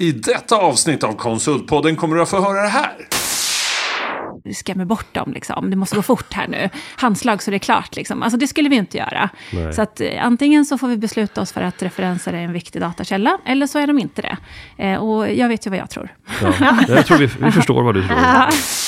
I detta avsnitt av Konsultpodden kommer du att få höra det här. Vi skrämmer bort dem, liksom. det måste gå fort här nu. Handslag så det är klart. Liksom. Alltså, det skulle vi inte göra. Nej. Så att, eh, antingen så får vi besluta oss för att referenser är en viktig datakälla, eller så är de inte det. Eh, och jag vet ju vad jag tror. Ja. Jag tror vi, vi förstår vad du tror.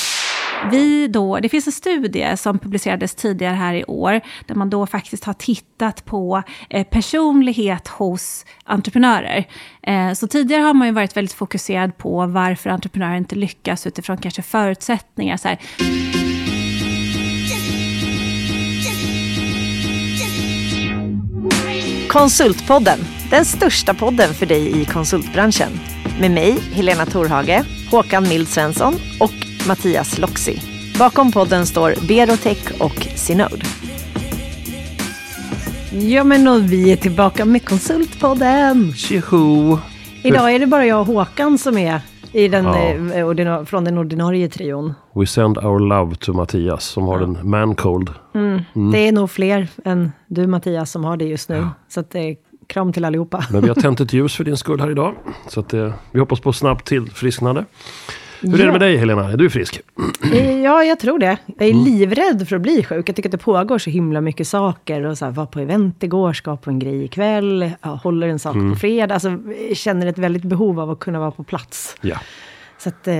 Vi då, det finns en studie som publicerades tidigare här i år, där man då faktiskt har tittat på eh, personlighet hos entreprenörer. Eh, så tidigare har man ju varit väldigt fokuserad på varför entreprenörer inte lyckas utifrån kanske förutsättningar. Så här, Konsultpodden, den största podden för dig i konsultbranschen. Med mig, Helena Torhage, Håkan Mild Svensson och Mattias Loxi. Bakom podden står Berotech och Synode. Ja men och vi är tillbaka med Konsultpodden. Tjoho! Idag är det bara jag och Håkan som är i den, Ja. eh, ordina- från den ordinarie trion. We send our love to Mattias som har en man cold. Det är nog fler än du Mattias som har det just nu. Så att, eh, kram till allihopa. Men vi har tänt ett ljus för din skull här idag. Så att, eh, vi hoppas på snabbt tillfrisknande. Hur är det Ja. med dig Helena? Är du frisk? Eh, Ja, jag tror det. Jag Mm. är livrädd för att bli sjuk. Jag tycker att det pågår så himla mycket saker. Och så här, var på event igår, ska på en grej ikväll, ja, håller en sak Mm. på fredag. Alltså, jag känner ett väldigt behov av att kunna vara på plats. Ja. Så att, eh,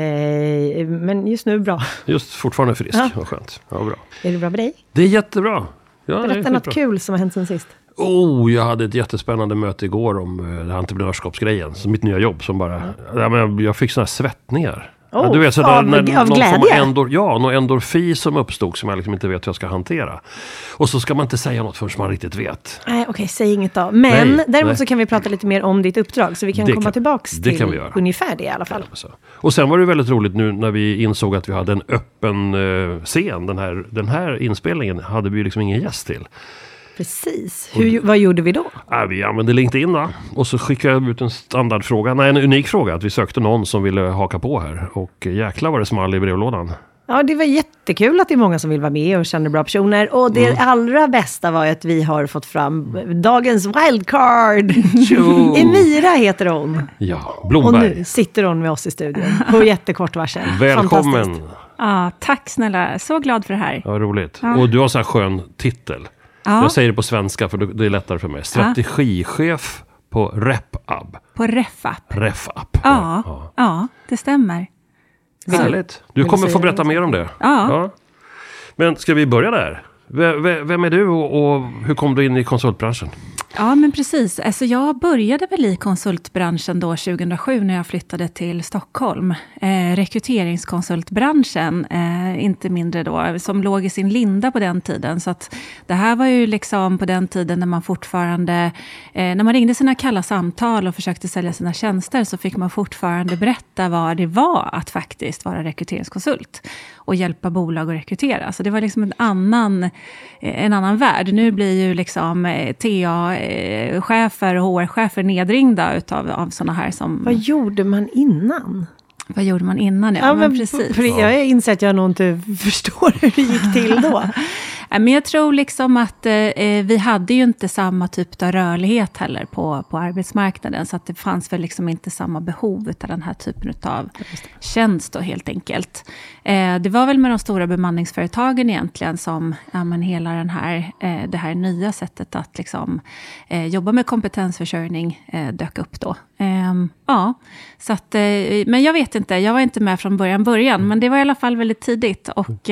men just nu bra. Just fortfarande frisk. Ja. Vad skönt. Ja, bra. Är det bra med dig? Det är jättebra. Ja, det är Berätta något skitbra. kul som har hänt sen sist. Oh, jag hade ett jättespännande möte igår om uh, entreprenörskapsgrejen. Så mitt nya jobb som bara... Ja, men jag, jag fick såna här svettningar. Oh, ja, du vet, så av- där, av någon glädje? endor, ja, någon endorfi som uppstod som jag liksom inte vet hur jag ska hantera. Och så ska man inte säga något förrän man riktigt vet. Nej, okej, säg inget då. Men Nej, däremot nej. så kan vi prata lite mer om ditt uppdrag. Så vi kan Det komma kan- tillbaks det till kan vi göra. ungefär det i alla fall. Så. Och sen var det väldigt roligt nu när vi insåg att vi hade en öppen uh, scen. Den här, den här inspelningen hade vi liksom ingen gäst till. Precis. Hur, vad gjorde vi då? Ja, vi använde LinkedIn då. Och så skickade jag ut en standardfråga, nej en unik fråga. Att vi sökte någon som ville haka på här. Och jäklar vad det small i brevlådan. Ja, det var jättekul att det är många som vill vara med och känner bra personer. Och det Mm. allra bästa var ju att vi har fått fram dagens wildcard. Emira heter hon. Ja, Och Blomberg. nu sitter hon med oss i studion på jättekort varsel. Välkommen! Ja, tack snälla, så glad för det här. Ja, roligt. Ja. Och du har så här skön titel. Ja, Jag säger det på svenska för det är lättare för mig. Strategichef på RepApp. på RefApp. RefApp. Ja, ja, det stämmer. Härligt. Du kommer få berätta mer om det. Ja. Men ska vi börja där? Vem är du och, och hur kom du in i konsultbranschen? Ja, men precis. Alltså, jag började väl i konsultbranschen då 2007 när jag flyttade till Stockholm. Eh, rekryteringskonsultbranschen, eh, inte mindre då, som låg i sin linda på den tiden. Så att det här var ju liksom på den tiden när man fortfarande, eh, när man ringde sina kalla samtal och försökte sälja sina tjänster, så fick man fortfarande berätta vad det var att faktiskt vara rekryteringskonsult och hjälpa bolag att rekrytera. Så det var liksom en annan, eh, en annan värld. Nu blir ju liksom eh, TA-chefer och HR-chefer nedringda utav, av sådana här som... Vad gjorde man innan? Vad gjorde man innan? Ja, men precis. för Jag inser att jag nog inte förstår hur det gick till då. Men jag tror liksom att eh, eh, vi hade ju inte samma typ av rörlighet heller på, på arbetsmarknaden. Så att det fanns väl liksom inte samma behov av den här typen av tjänst då helt enkelt. Eh, det var väl med de stora bemanningsföretagen egentligen som ja, men hela den här, eh, det här nya sättet att liksom, eh, jobba med kompetensförsörjning eh, dök upp då. Ehm, ja, så att, men jag vet inte, jag var inte med från början, början, men det var i alla fall väldigt tidigt. Och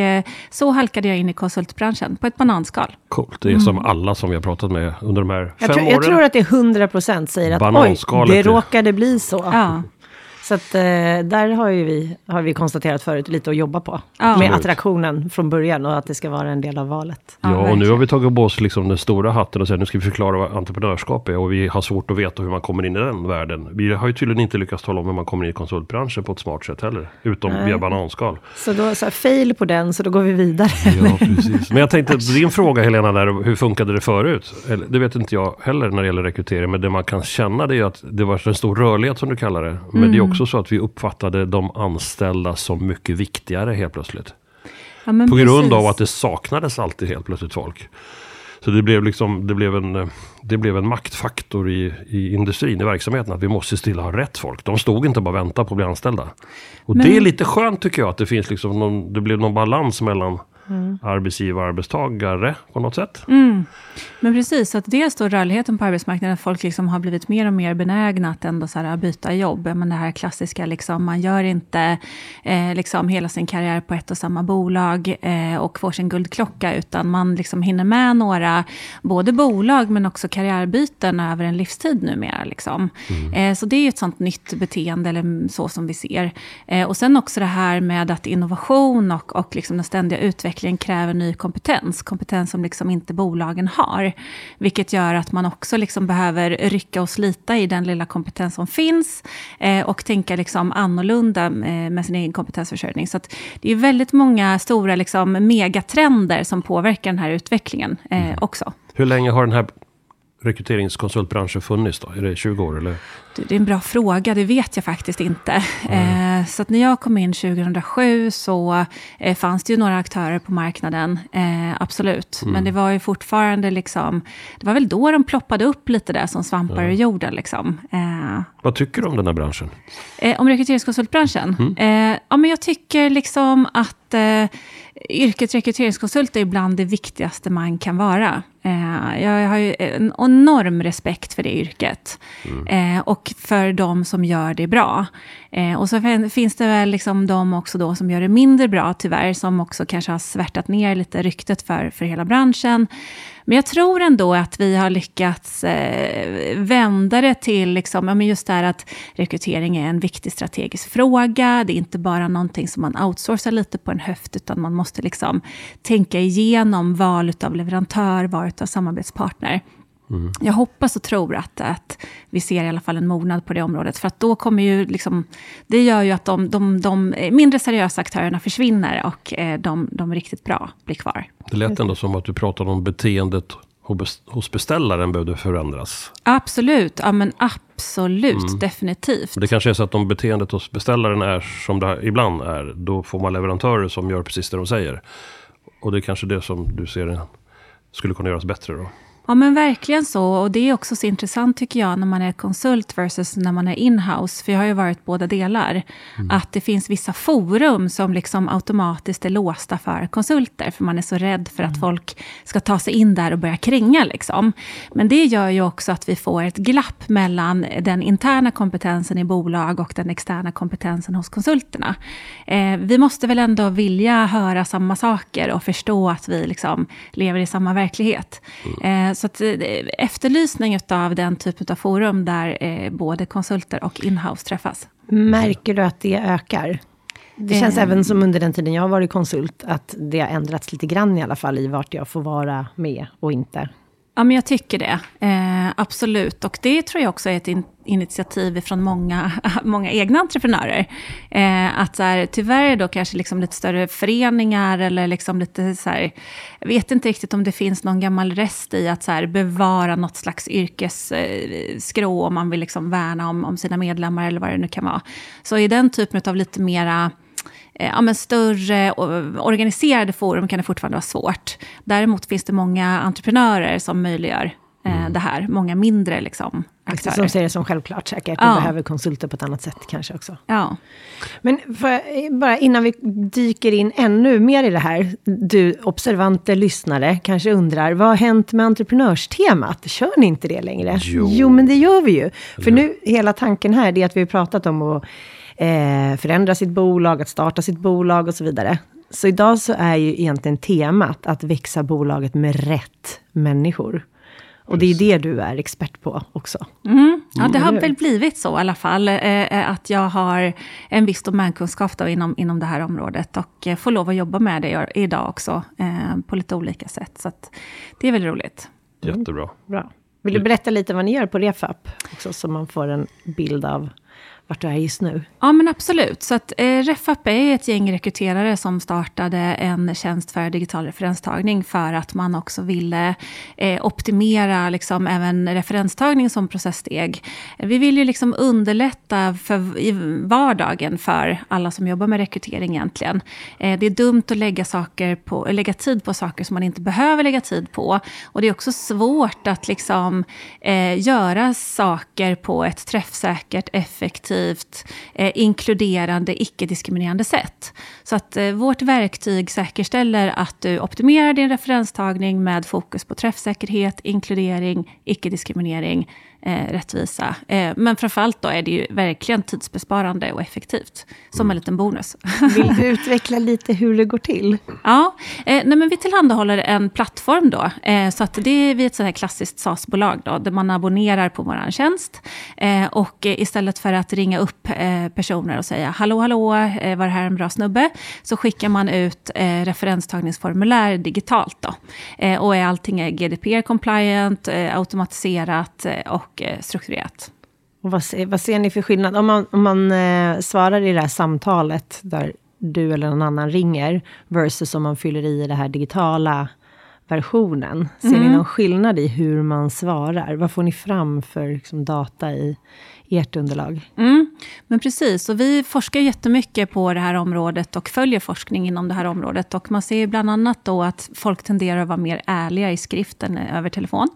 så halkade jag in i konsultbranschen på ett bananskal. Coolt. Det är som alla som vi har pratat med under de här Mm. Jag fem tror, åren. jag tror att det är 100% säger att oj, det råkade bli så. Ja, Så att, eh, där har, ju vi, har vi konstaterat förut lite att jobba på. Ja. Med attraktionen från början och att det ska vara en del av valet. Ja, och nu har vi tagit på oss liksom den stora hatten och sagt nu ska vi förklara vad entreprenörskap är och vi har svårt att veta hur man kommer in i den världen. Vi har ju tydligen inte lyckats tala om hur man kommer in i konsultbranschen på ett smart sätt heller. Utom Nej. via bananskal. Så då, så här, fail på den, så då går vi vidare. Ja, precis. Men jag tänkte, din fråga Helena, där, hur funkade det förut? Det vet inte jag heller när det gäller rekrytering. Men det man kan känna det är att det var en stor rörlighet som du kallar det. Men det är också så att vi uppfattade de anställda som mycket viktigare helt plötsligt. ja På grund precis. av att det saknades alltid helt plötsligt folk. Så det blev, liksom, det blev, en, det blev en maktfaktor i, i industrin, i verksamheten, att vi måste stilla ha rätt folk. De stod inte bara och väntade på att bli anställda. Och Men- det är lite skönt tycker jag, att det finns liksom någon, det blev någon balans mellan arbetsgivare och arbetstagare på något sätt. Mm. Men precis, så att dels då rörligheten på arbetsmarknaden, att folk liksom har blivit mer och mer benägna att ändå så här byta jobb. Men det här klassiska, liksom, man gör inte eh, liksom hela sin karriär på ett och samma bolag eh, och får sin guldklocka, utan man liksom hinner med några, både bolag men också karriärbyten över en livstid numera. Liksom. Eh, så det är ju ett sånt nytt beteende, eller så som vi ser. Eh, och sen också det här med att innovation och, och liksom den ständiga utvecklingen kräver ny kompetens. Kompetens som liksom inte bolagen har. Vilket gör att man också liksom behöver rycka och slita i den lilla kompetens som finns. Eh, och tänka liksom annorlunda eh, med sin egen kompetensförsörjning. Så det är väldigt många stora liksom megatrender som påverkar den här utvecklingen eh, också. Hur länge har den här rekryteringskonsultbranschen funnits då? Är det 20 år eller? Det är en bra fråga, det vet jag faktiskt inte. Eh, så att när jag kom in 2007 så eh, fanns det ju några aktörer på marknaden, eh, absolut. Men det var ju fortfarande liksom, det var väl då de ploppade upp lite där som svampar ur jorden. Liksom. Vad tycker du om den här branschen? Om rekryteringskonsultbranschen? Eh, ja, men jag tycker liksom att yrket rekryteringskonsult är ibland det viktigaste man kan vara. Eh, jag har ju en enorm respekt för det yrket. Eh, och för de som gör det bra. Eh, och så finns det väl liksom de också då som gör det mindre bra, tyvärr, som också kanske har svärtat ner lite ryktet för, för hela branschen. Men jag tror ändå att vi har lyckats eh, vända det till liksom, ja, men just det här att rekrytering är en viktig strategisk fråga. Det är inte bara någonting som man outsourcar lite på en höft, utan man måste liksom tänka igenom val av leverantör, val av samarbetspartner. Jag hoppas och tror att, att vi ser i alla fall en mognad på det området. För att då kommer ju liksom, det gör ju att de, de, de mindre seriösa aktörerna försvinner och eh, de, de riktigt bra blir kvar. Det lät ändå som att du pratade om beteendet hos- beställaren behövde förändras. Absolut, ja men absolut, definitivt. Det kanske är så att om beteendet hos beställaren är som det ibland är, då får man leverantörer som gör precis det de säger. Och det är kanske det som du ser skulle kunna göras bättre då. Ja, men verkligen så. Och det är också så intressant tycker jag när man är konsult versus när man är inhouse. För jag har ju varit båda delar. Att det finns vissa forum som liksom automatiskt är låsta för konsulter. För man är så rädd för att folk ska ta sig in där och börja kränga. Liksom. Men det gör ju också att vi får ett glapp mellan den interna kompetensen i bolag och den externa kompetensen hos konsulterna. Eh, vi måste väl ändå vilja höra samma saker och förstå att vi liksom lever i samma verklighet. Eh, så att, eh, efterlysning av den typen av forum där eh, både konsulter och inhouse träffas. Märker du att det ökar? Det känns Eh. även som under den tiden jag har varit konsult, att det har ändrats lite grann i alla fall i vart jag får vara med och inte. Ja, men jag tycker det. Eh, absolut. Och det tror jag också är ett in initiativ från många, många egna entreprenörer. Eh, att så här, tyvärr då kanske liksom lite större föreningar eller liksom lite så här, jag vet inte riktigt om det finns någon gammal rest i att så här, bevara något slags yrkesskrå eh, om man vill liksom värna om, om sina medlemmar eller vad det nu kan vara. Så i den typen av lite mera ja, men större o- organiserade forum kan det fortfarande vara svårt. Däremot finns det många entreprenörer som möjliggör eh, det här. Många mindre liksom, aktörer. Som ser det som självklart säkert. Ja. Vi behöver konsulter på ett annat sätt kanske också. Ja. Men för, eh, bara innan vi dyker in ännu mer i det här. Du observante lyssnare kanske undrar, vad har hänt med entreprenörstemat? Kör ni inte det längre? Jo. men det gör vi ju. För nu, hela tanken här, det är att vi har pratat om att eh, förändra sitt bolag, att starta sitt bolag och så vidare. Så idag så är ju egentligen temat att växa bolaget med rätt människor. Och det är det du är expert på också. Mm. Ja, det har väl blivit så i alla fall. Eh, eh, att jag har en viss domänkunskap då inom, inom det här området. Och eh, får lov att jobba med det idag också. Eh, på lite olika sätt. Så att det är väl roligt. Jättebra. Bra. Vill du berätta lite vad ni gör på Refap? Också så man får en bild av vart du är just nu? Ja, men absolut. Så att, eh, RefUp är ett gäng rekryterare som startade en tjänst för digital referenstagning för att man också ville eh, optimera liksom, även referenstagning som processsteg. Vi vill ju liksom underlätta för, i vardagen för alla som jobbar med rekrytering egentligen. Eh, det är dumt att lägga, saker på, lägga tid på saker som man inte behöver lägga tid på. Och det är också svårt att liksom, eh, göra saker på ett träffsäkert, effektivt positivt, eh, inkluderande, icke-diskriminerande sätt. Så att eh, vårt verktyg säkerställer att du optimerar din referenstagning med fokus på träffsäkerhet, inkludering, icke-diskriminering, eh, rättvisa. Eh, men framförallt då är det ju verkligen tidsbesparande och effektivt, som mm. en liten bonus. Vill du utveckla lite hur det går till? Ja, eh, nej, men vi tillhandahåller en plattform då. Eh, så att det är vi ett sådant här klassiskt SaaS-bolag då, där man abonnerar på vår tjänst. Eh, och istället för att ringa upp eh, personer och säga hallå, hallå, eh, var det här en bra snubbe? Så skickar man ut referenstagningsformulär digitalt då. och är allting är GDPR-compliant, automatiserat och och eh, strukturerat. Och vad, vad ser ni för skillnad? Om man, om man eh, svarar i det här samtalet, där du eller någon annan ringer, versus om man fyller i det här digitala versionen. Ser mm. ni någon skillnad i hur man svarar? Vad får ni fram för liksom, data i, ert underlag. Mm, men precis, och vi forskar jättemycket på det här området och följer forskning inom det här området. Och man ser bland annat då att folk tenderar att vara mer ärliga i skriften eh, över telefon.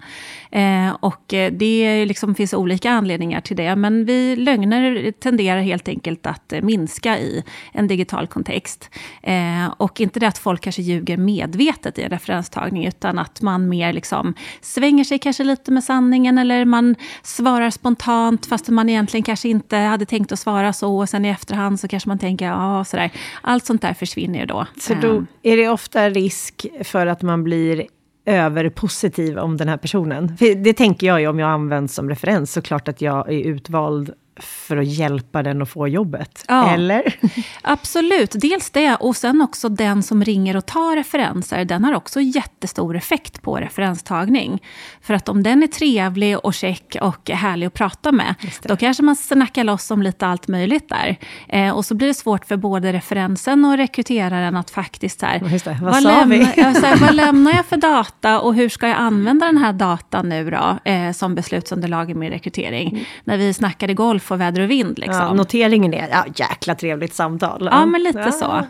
Eh, och eh, det liksom finns olika anledningar till det, men vi lögner tenderar helt enkelt att eh, minska i en digital kontext. Eh, och inte det att folk kanske ljuger medvetet i en referenstagning, utan att man mer liksom svänger sig kanske lite med sanningen, eller man svarar spontant, fast man man egentligen kanske inte hade tänkt att svara så, och sen i efterhand så kanske man tänker, ja, sådär. Allt sånt där försvinner ju då. Så då ehm. är det ofta risk för att man blir överpositiv om den här personen? För det tänker jag ju om jag används som referens, såklart att jag är utvald för att hjälpa den att få jobbet. Ja, Eller? Absolut, dels det. Och sen också den som ringer och tar referenser, den har också jättestor effekt på referenstagning. För att om den är trevlig och check och härlig att prata med, då kanske man snackar loss om lite allt möjligt där. Eh, och så blir det svårt för både referensen och rekryteraren att faktiskt så här, vad, vad, lämna, så här, vad lämnar jag för data och hur ska jag använda den här datan nu då, eh, som beslutsunderlag i min rekrytering? Mm. När vi snackade golf få väder och vind. Liksom. Ja, noteringen är, ja jäkla trevligt samtal. Ja, men lite ja, så.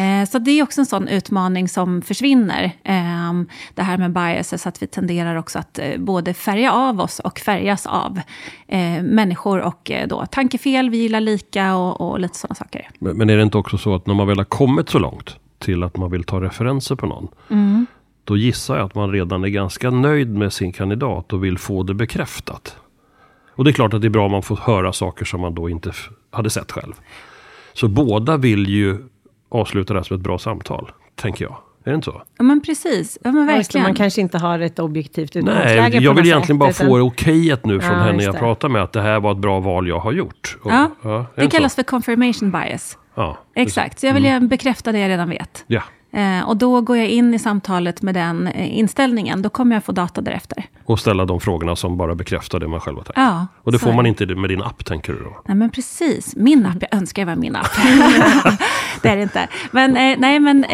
Eh, så det är också en sån utmaning som försvinner. Eh, det här med biases, att vi tenderar också att eh, både färga av oss och färgas av eh, människor och då tankefel, vi gillar lika och, och lite sådana saker. Men, men, är det inte också så att när man väl har kommit så långt till att man vill ta referenser på någon, mm. då gissar jag att man redan är ganska nöjd med sin kandidat och vill få det bekräftat. Och det är klart att det är bra om man får höra saker som man då inte hade sett själv. Så båda vill ju avsluta det här som ett bra samtal, tänker jag. Är det inte så? Ja, men precis. Ja, men verkligen. man kanske inte har ett objektivt utgångsläge Nej, jag vill egentligen bara utan... få okejet nu från ja, henne jag pratar med, att det här var ett bra val jag har gjort. Och, ja, ja det kallas så? för confirmation bias. Ja, Exakt, så jag vill mm. bekräfta det jag redan vet. Ja. Eh, och då går jag in i samtalet med den eh, inställningen. Då kommer jag få data därefter. Och ställa de frågorna som bara bekräftar det man själv har tänkt. Ja, och det får man inte med din app, tänker du då? Nej, men precis. Min app, jag önskar det var min app. det är det inte. Men eh, nej, men, eh,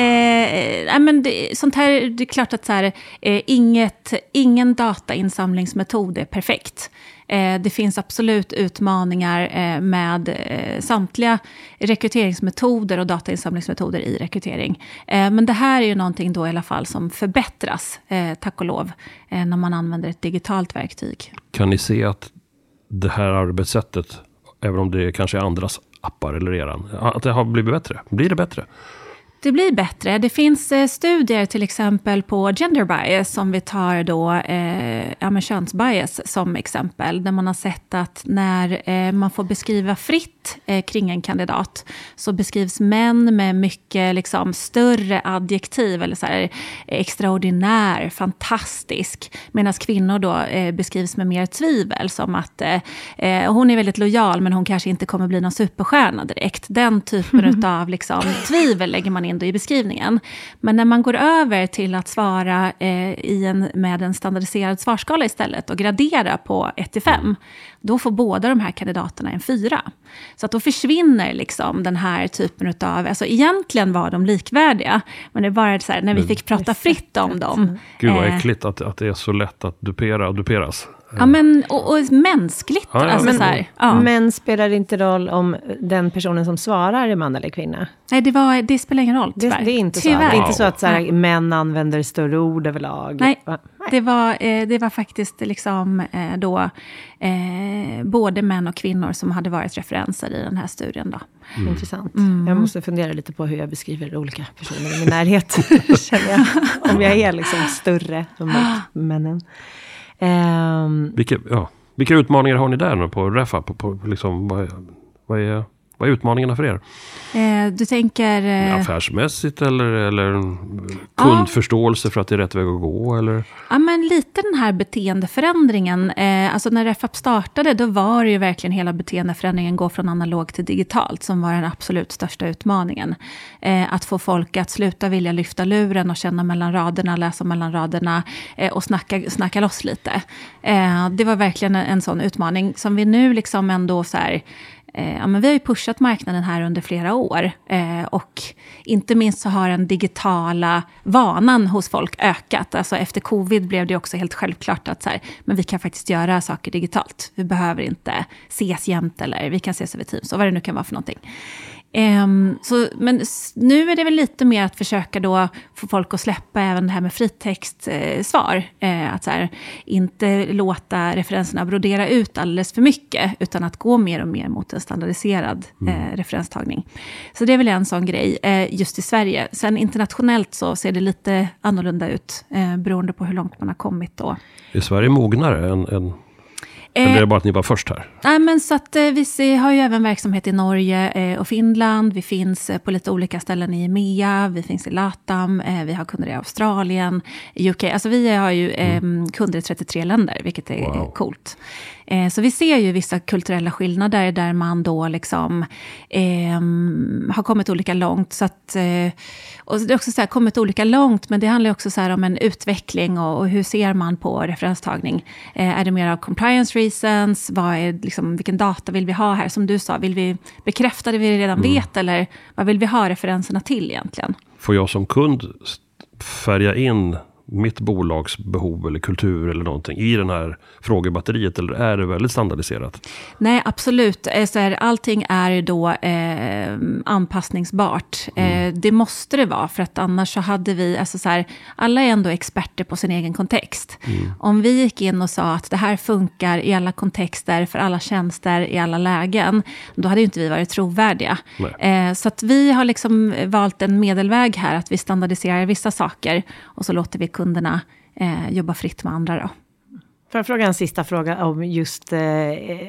nej, men det, sånt här, det är klart att så här, eh, inget, ingen datainsamlingsmetod är perfekt. Eh, det finns absolut utmaningar eh, med eh, samtliga rekryteringsmetoder och datainsamlingsmetoder i rekrytering. Men det här är ju någonting då i alla fall som förbättras, tack och lov, när man använder ett digitalt verktyg. Kan ni se att det här arbetssättet, även om det kanske är andras appar eller eran, att det har blivit bättre? Blir det bättre? Det blir bättre. Det finns eh, studier till exempel på gender bias, om vi tar då eh, ja, könsbias som exempel, där man har sett att när eh, man får beskriva fritt eh, kring en kandidat, så beskrivs män med mycket liksom, större adjektiv, eller så här, extraordinär, fantastisk, medan kvinnor då eh, beskrivs med mer tvivel, som att eh, hon är väldigt lojal, men hon kanske inte kommer bli någon superstjärna direkt. Den typen av liksom, tvivel lägger man in i beskrivningen. Men när man går över till att svara eh, i en, med en standardiserad svarsskala istället och gradera på 1 till 5, då får båda de här kandidaterna en 4. Så att då försvinner liksom den här typen av... Alltså egentligen var de likvärdiga, men det är bara så här, när vi fick prata fritt om dem. Gud vad eh, äckligt att, att det är så lätt att dupera och duperas. Ja, men och, och mänskligt. Ja, ja, alltså, men- så här, ja. Men spelar det inte roll om den personen som svarar är man eller kvinna? Nej, det, var, det spelar ingen roll, Det, tyvärr. det är inte så. Det är inte så att så här, män använder större ord överlag. Nej. Va? Det var, eh, det var faktiskt liksom eh, då eh, både män och kvinnor som hade varit referenser i den här studien. Då. Intressant. Mm. Jag måste fundera lite på hur jag beskriver olika personer i min närhet. känner jag. Om jag är liksom större mot männen. Ehm, Vilka, ja, vilka utmaningar har ni där nu på Refa? På, på, liksom, vad, är, vad, är, vad är utmaningarna för er? Eh, du tänker... Eh, Affärsmässigt eller, eller kundförståelse för att det är rätt väg att gå? Eller? Ja, men lite den här beteendeförändringen. Eh, alltså när RefApp startade, då var det ju verkligen hela beteendeförändringen gå från analog till digitalt, som var den absolut största utmaningen. Eh, att få folk att sluta vilja lyfta luren och känna mellan raderna, läsa mellan raderna eh, och snacka, snacka loss lite. Eh, det var verkligen en, en sån utmaning som vi nu liksom ändå så här, Eh, ja, men vi har ju pushat marknaden här under flera år. Eh, och inte minst så har den digitala vanan hos folk ökat. Alltså efter covid blev det också helt självklart att så här, men vi kan faktiskt göra saker digitalt. Vi behöver inte ses jämt eller vi kan ses över Teams och vad det nu kan vara för någonting. Ehm, så, men nu är det väl lite mer att försöka då få folk att släppa även det här med fritextsvar. Eh, att så här, inte låta referenserna brodera ut alldeles för mycket, utan att gå mer och mer mot en standardiserad eh, referenstagning. Så det är väl en sån grej eh, just i Sverige. Sen internationellt så ser det lite annorlunda ut, eh, beroende på hur långt man har kommit då. Är Sverige mognare än, än eller är det bara att ni var först här? Nej, men så att, eh, vi har ju även verksamhet i Norge eh, och Finland. Vi finns eh, på lite olika ställen i EMEA, vi finns i LATAM, vi har kunder i Australien, UK. Alltså vi har ju eh, kunder i 33 länder, vilket är Wow. coolt. Eh, så vi ser ju vissa kulturella skillnader där man då liksom ehm, har kommit olika långt. Så att, eh, och det är också så här, kommit olika långt, men det handlar också så om en utveckling och, och hur ser man på referenstagning? Eh, är det mer av compliance reasons? Vad är, liksom, vilken data vill vi ha här? Som du sa, vill vi bekräfta det vi redan vet eller vad vill vi ha referenserna till egentligen? Får jag som kund färga in mitt bolags behov eller kultur eller någonting i den här frågebatteriet? Eller är det väldigt standardiserat? Nej, absolut. Eh, Så här, allting är då eh, anpassningsbart. Eh, det måste det vara, för att annars så hade vi... Alltså så här, alla är ändå experter på sin egen kontext. Om vi gick in och sa att det här funkar i alla kontexter, för alla tjänster, i alla lägen, då hade ju inte vi varit trovärdiga. Eh, så att vi har liksom valt en medelväg här, att vi standardiserar vissa saker och så låter vi kunderna eh, jobba fritt med andra. Då. Får jag fråga en sista fråga om just eh,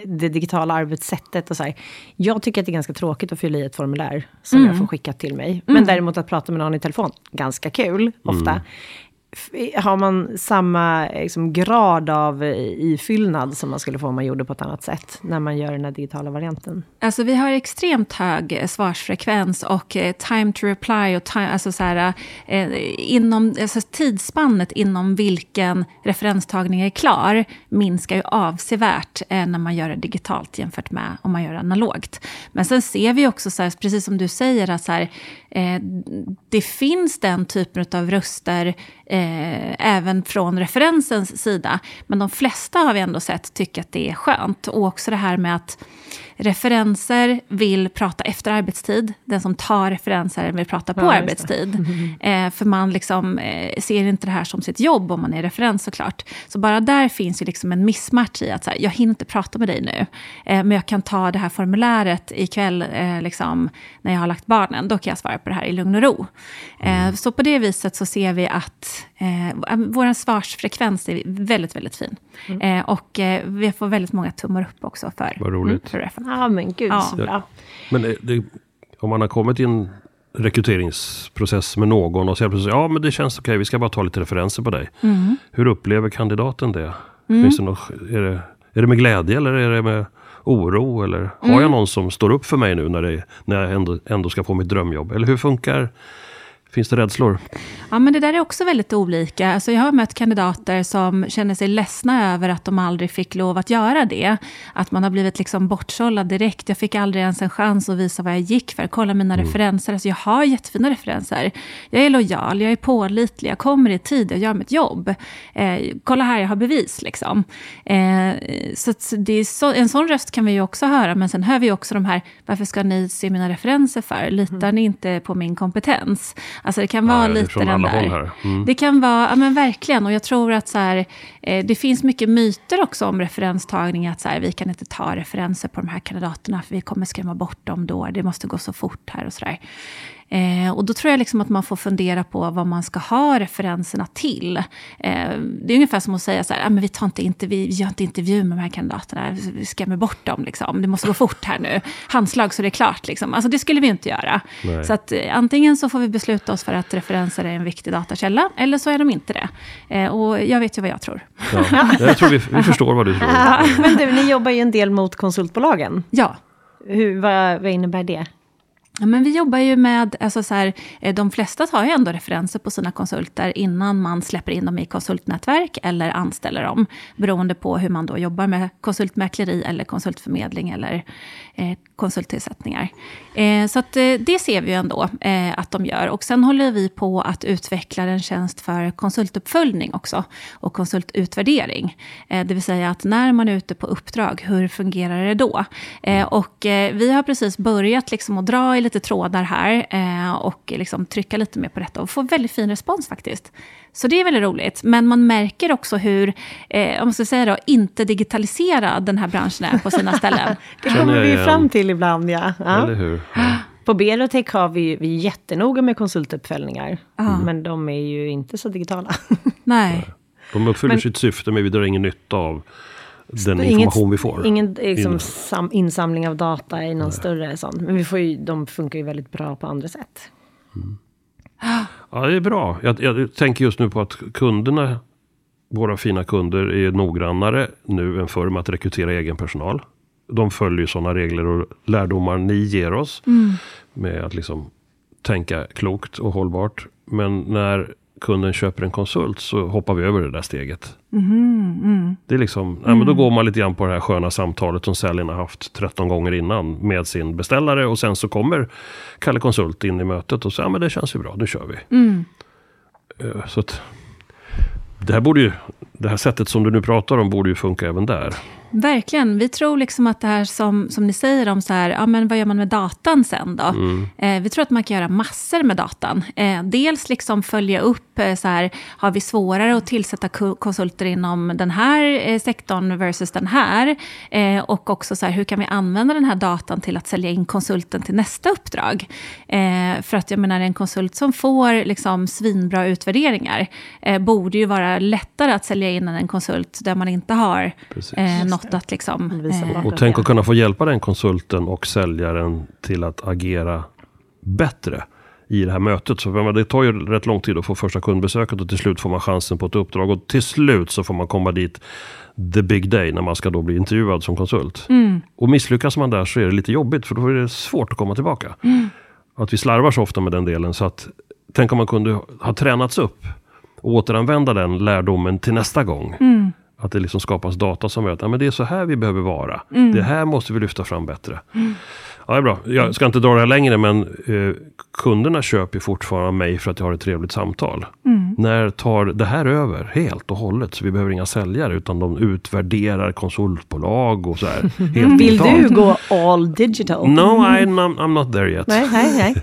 det digitala arbetssättet och så här. Jag tycker att det är ganska tråkigt att fylla i ett formulär som jag får skickat till mig. Men däremot att prata med någon i telefon, ganska kul ofta. Har man samma eh, liksom, grad av eh, ifyllnad som man skulle få om man gjorde på ett annat sätt när man gör den här digitala varianten? Alltså vi har extremt hög eh, svarsfrekvens och time to reply och time, alltså så här, eh, inom, alltså tidsspannet inom vilken referenstagning är klar minskar ju avsevärt eh, när man gör det digitalt jämfört med om man gör det analogt. Men sen ser vi också, så här, precis som du säger, att så här, eh, det finns den typen av röster eh, även från referensens sida. Men de flesta har vi ändå sett tycker att det är skönt. Och också det här med att referenser vill prata efter arbetstid. Den som tar referenser vill prata på Ja, arbetstid. Eh, för man liksom, eh, ser inte det här som sitt jobb om man är referens såklart. Så bara där finns ju liksom en missmatch i att så här, jag hinner inte prata med dig nu. Eh, men jag kan ta det här formuläret ikväll eh, liksom, när jag har lagt barnen. Då kan jag svara på det här i lugn och ro. Eh, så på det viset så ser vi att eh, vår svarsfrekvens är väldigt, väldigt fin. Eh, och eh, vi får väldigt många tummar upp också för, Vad roligt. för referens. Ja, men gud Ja. så bra. Men det, det, om man har kommit i en rekryteringsprocess med någon och säger plötsligt ja men det känns okej, vi ska bara ta lite referenser på dig. Hur upplever kandidaten det? Finns det något, är, det är det med glädje eller är det med oro? Eller har Mm. jag någon som står upp för mig nu när, det, när jag ändå, ändå ska få mitt drömjobb? Eller hur funkar Finns det rädslor? Ja, men det där är också väldigt olika. Alltså jag har mött kandidater som känner sig ledsna över att de aldrig fick lov att göra det. Att man har blivit liksom bortsållad direkt. Jag fick aldrig ens en chans att visa vad jag gick för. Kolla mina referenser. Alltså jag har jättefina referenser. Jag är lojal, jag är pålitlig, jag kommer i tid, jag gör mitt jobb. Eh, kolla här, jag har bevis. Liksom. Eh, så så, en sån röst kan vi ju också höra. Men sen hör vi också de här, varför ska ni se mina referenser för? Litar ni inte på min kompetens? Alltså det kan vara Ja, lite den där. Mm. Det kan vara, ja men verkligen. Och jag tror att så här, eh, det finns mycket myter också om referenstagning. Att så här, vi kan inte ta referenser på de här kandidaterna för vi kommer skrämma bort dem då. Det måste gå så fort här och sådär. Eh, och då tror jag liksom att man får fundera på vad man ska ha referenserna till. Eh, det är ungefär som att säga så här, ah, men vi, tar inte intervju, vi gör inte intervju med de här kandidaterna, vi skrämmer bort dem. Liksom. Det måste gå fort här nu. Handslag så det är klart. Liksom. Alltså, det skulle vi inte göra. Nej. Så att, eh, antingen så får vi besluta oss för att referenser är en viktig datakälla, eller så är de inte det. Eh, och jag vet ju vad jag tror. Ja. Jag tror vi, vi förstår vad du tror. Men du, ni jobbar ju en del mot konsultbolagen. Ja, Hur, vad, vad innebär det? Ja, men vi jobbar ju med, alltså så här, eh, de flesta tar ju ändå referenser på sina konsulter innan man släpper in dem i konsultnätverk eller anställer dem. Beroende på hur man då jobbar med konsultmäkleri eller konsultförmedling eller eh, konsulttillsättningar. Eh, så att, eh, det ser vi ju ändå eh, att de gör. Och sen håller vi på att utveckla en tjänst för konsultuppföljning också och konsultutvärdering. Eh, det vill säga att när man är ute på uppdrag, hur fungerar det då? Eh, och eh, vi har precis börjat liksom att dra i lite trådar här eh, och liksom trycka lite mer på detta och få väldigt fin respons faktiskt. Så det är väldigt roligt. Men man märker också hur, eh, om man ska säga då, inte digitaliserad den här branschen är på sina ställen. Det kommer vi fram till ibland, ja. ja. Eller hur? Ja. På Berotech har vi, vi är jättenoga med konsultuppföljningar. Ja. Men de är ju inte så digitala. Nej. De uppfyller Men- sitt syfte, men vi drar ingen nytta av den Inget- information vi får. Ingen liksom, In. sam, insamling av data i någon större sån. Men vi får ju, de funkar ju väldigt bra på andra sätt. Ja, det är bra. Jag, jag tänker just nu på att kunderna, våra fina kunder, är noggrannare nu än förr med att rekrytera egen personal. De följer ju sådana regler och lärdomar ni ger oss. Med att liksom tänka klokt och hållbart. Men när kunden köper en konsult så hoppar vi över det där steget. Det är liksom, ja, men då går man lite grann på det här sköna samtalet som säljarna haft 13 gånger innan med sin beställare och sen så kommer Kalle Konsult in i mötet och säger ja men det känns ju bra, nu kör vi. Eh, Så att det här borde ju, det här sättet som du nu pratar om borde ju funka även där. Verkligen. Vi tror liksom att det här som, som ni säger om så här, ja, men vad gör man med datan sen då? Eh, vi tror att man kan göra massor med datan. Eh, dels liksom följa upp, eh, så här, har vi svårare att tillsätta ko- konsulter inom den här eh, sektorn versus den här? Eh, och också så här, hur kan vi använda den här datan till att sälja in konsulten till nästa uppdrag? Eh, för att jag menar, en konsult som får liksom svinbra utvärderingar borde ju vara lättare att sälja in än en konsult där man inte har eh, något att liksom... Eh. Och tänk att kunna få hjälpa den konsulten och säljaren till att agera bättre i det här mötet. Så det tar ju rätt lång tid att få första kundbesöket och till slut får man chansen på ett uppdrag. Och till slut så får man komma dit the big day när man ska då bli intervjuad som konsult. Och misslyckas man där så är det lite jobbigt för då är det svårt att komma tillbaka. Att vi slarvar så ofta med den delen så att tänk om man kunde ha tränats upp återanvända den lärdomen till nästa gång. Att det liksom skapas data som gör att ja, men det är så här vi behöver vara. Det här måste vi lyfta fram bättre. Ja, det är bra. Jag ska inte dra det här längre, men eh, kunderna köper fortfarande mig för att jag har ett trevligt samtal. När tar det här över helt och hållet? Så vi behöver inga säljare, utan de utvärderar konsultbolag och så här. Helt Vill digitalt. du gå all digital? No, I'm, I'm not there yet. Nej, nej,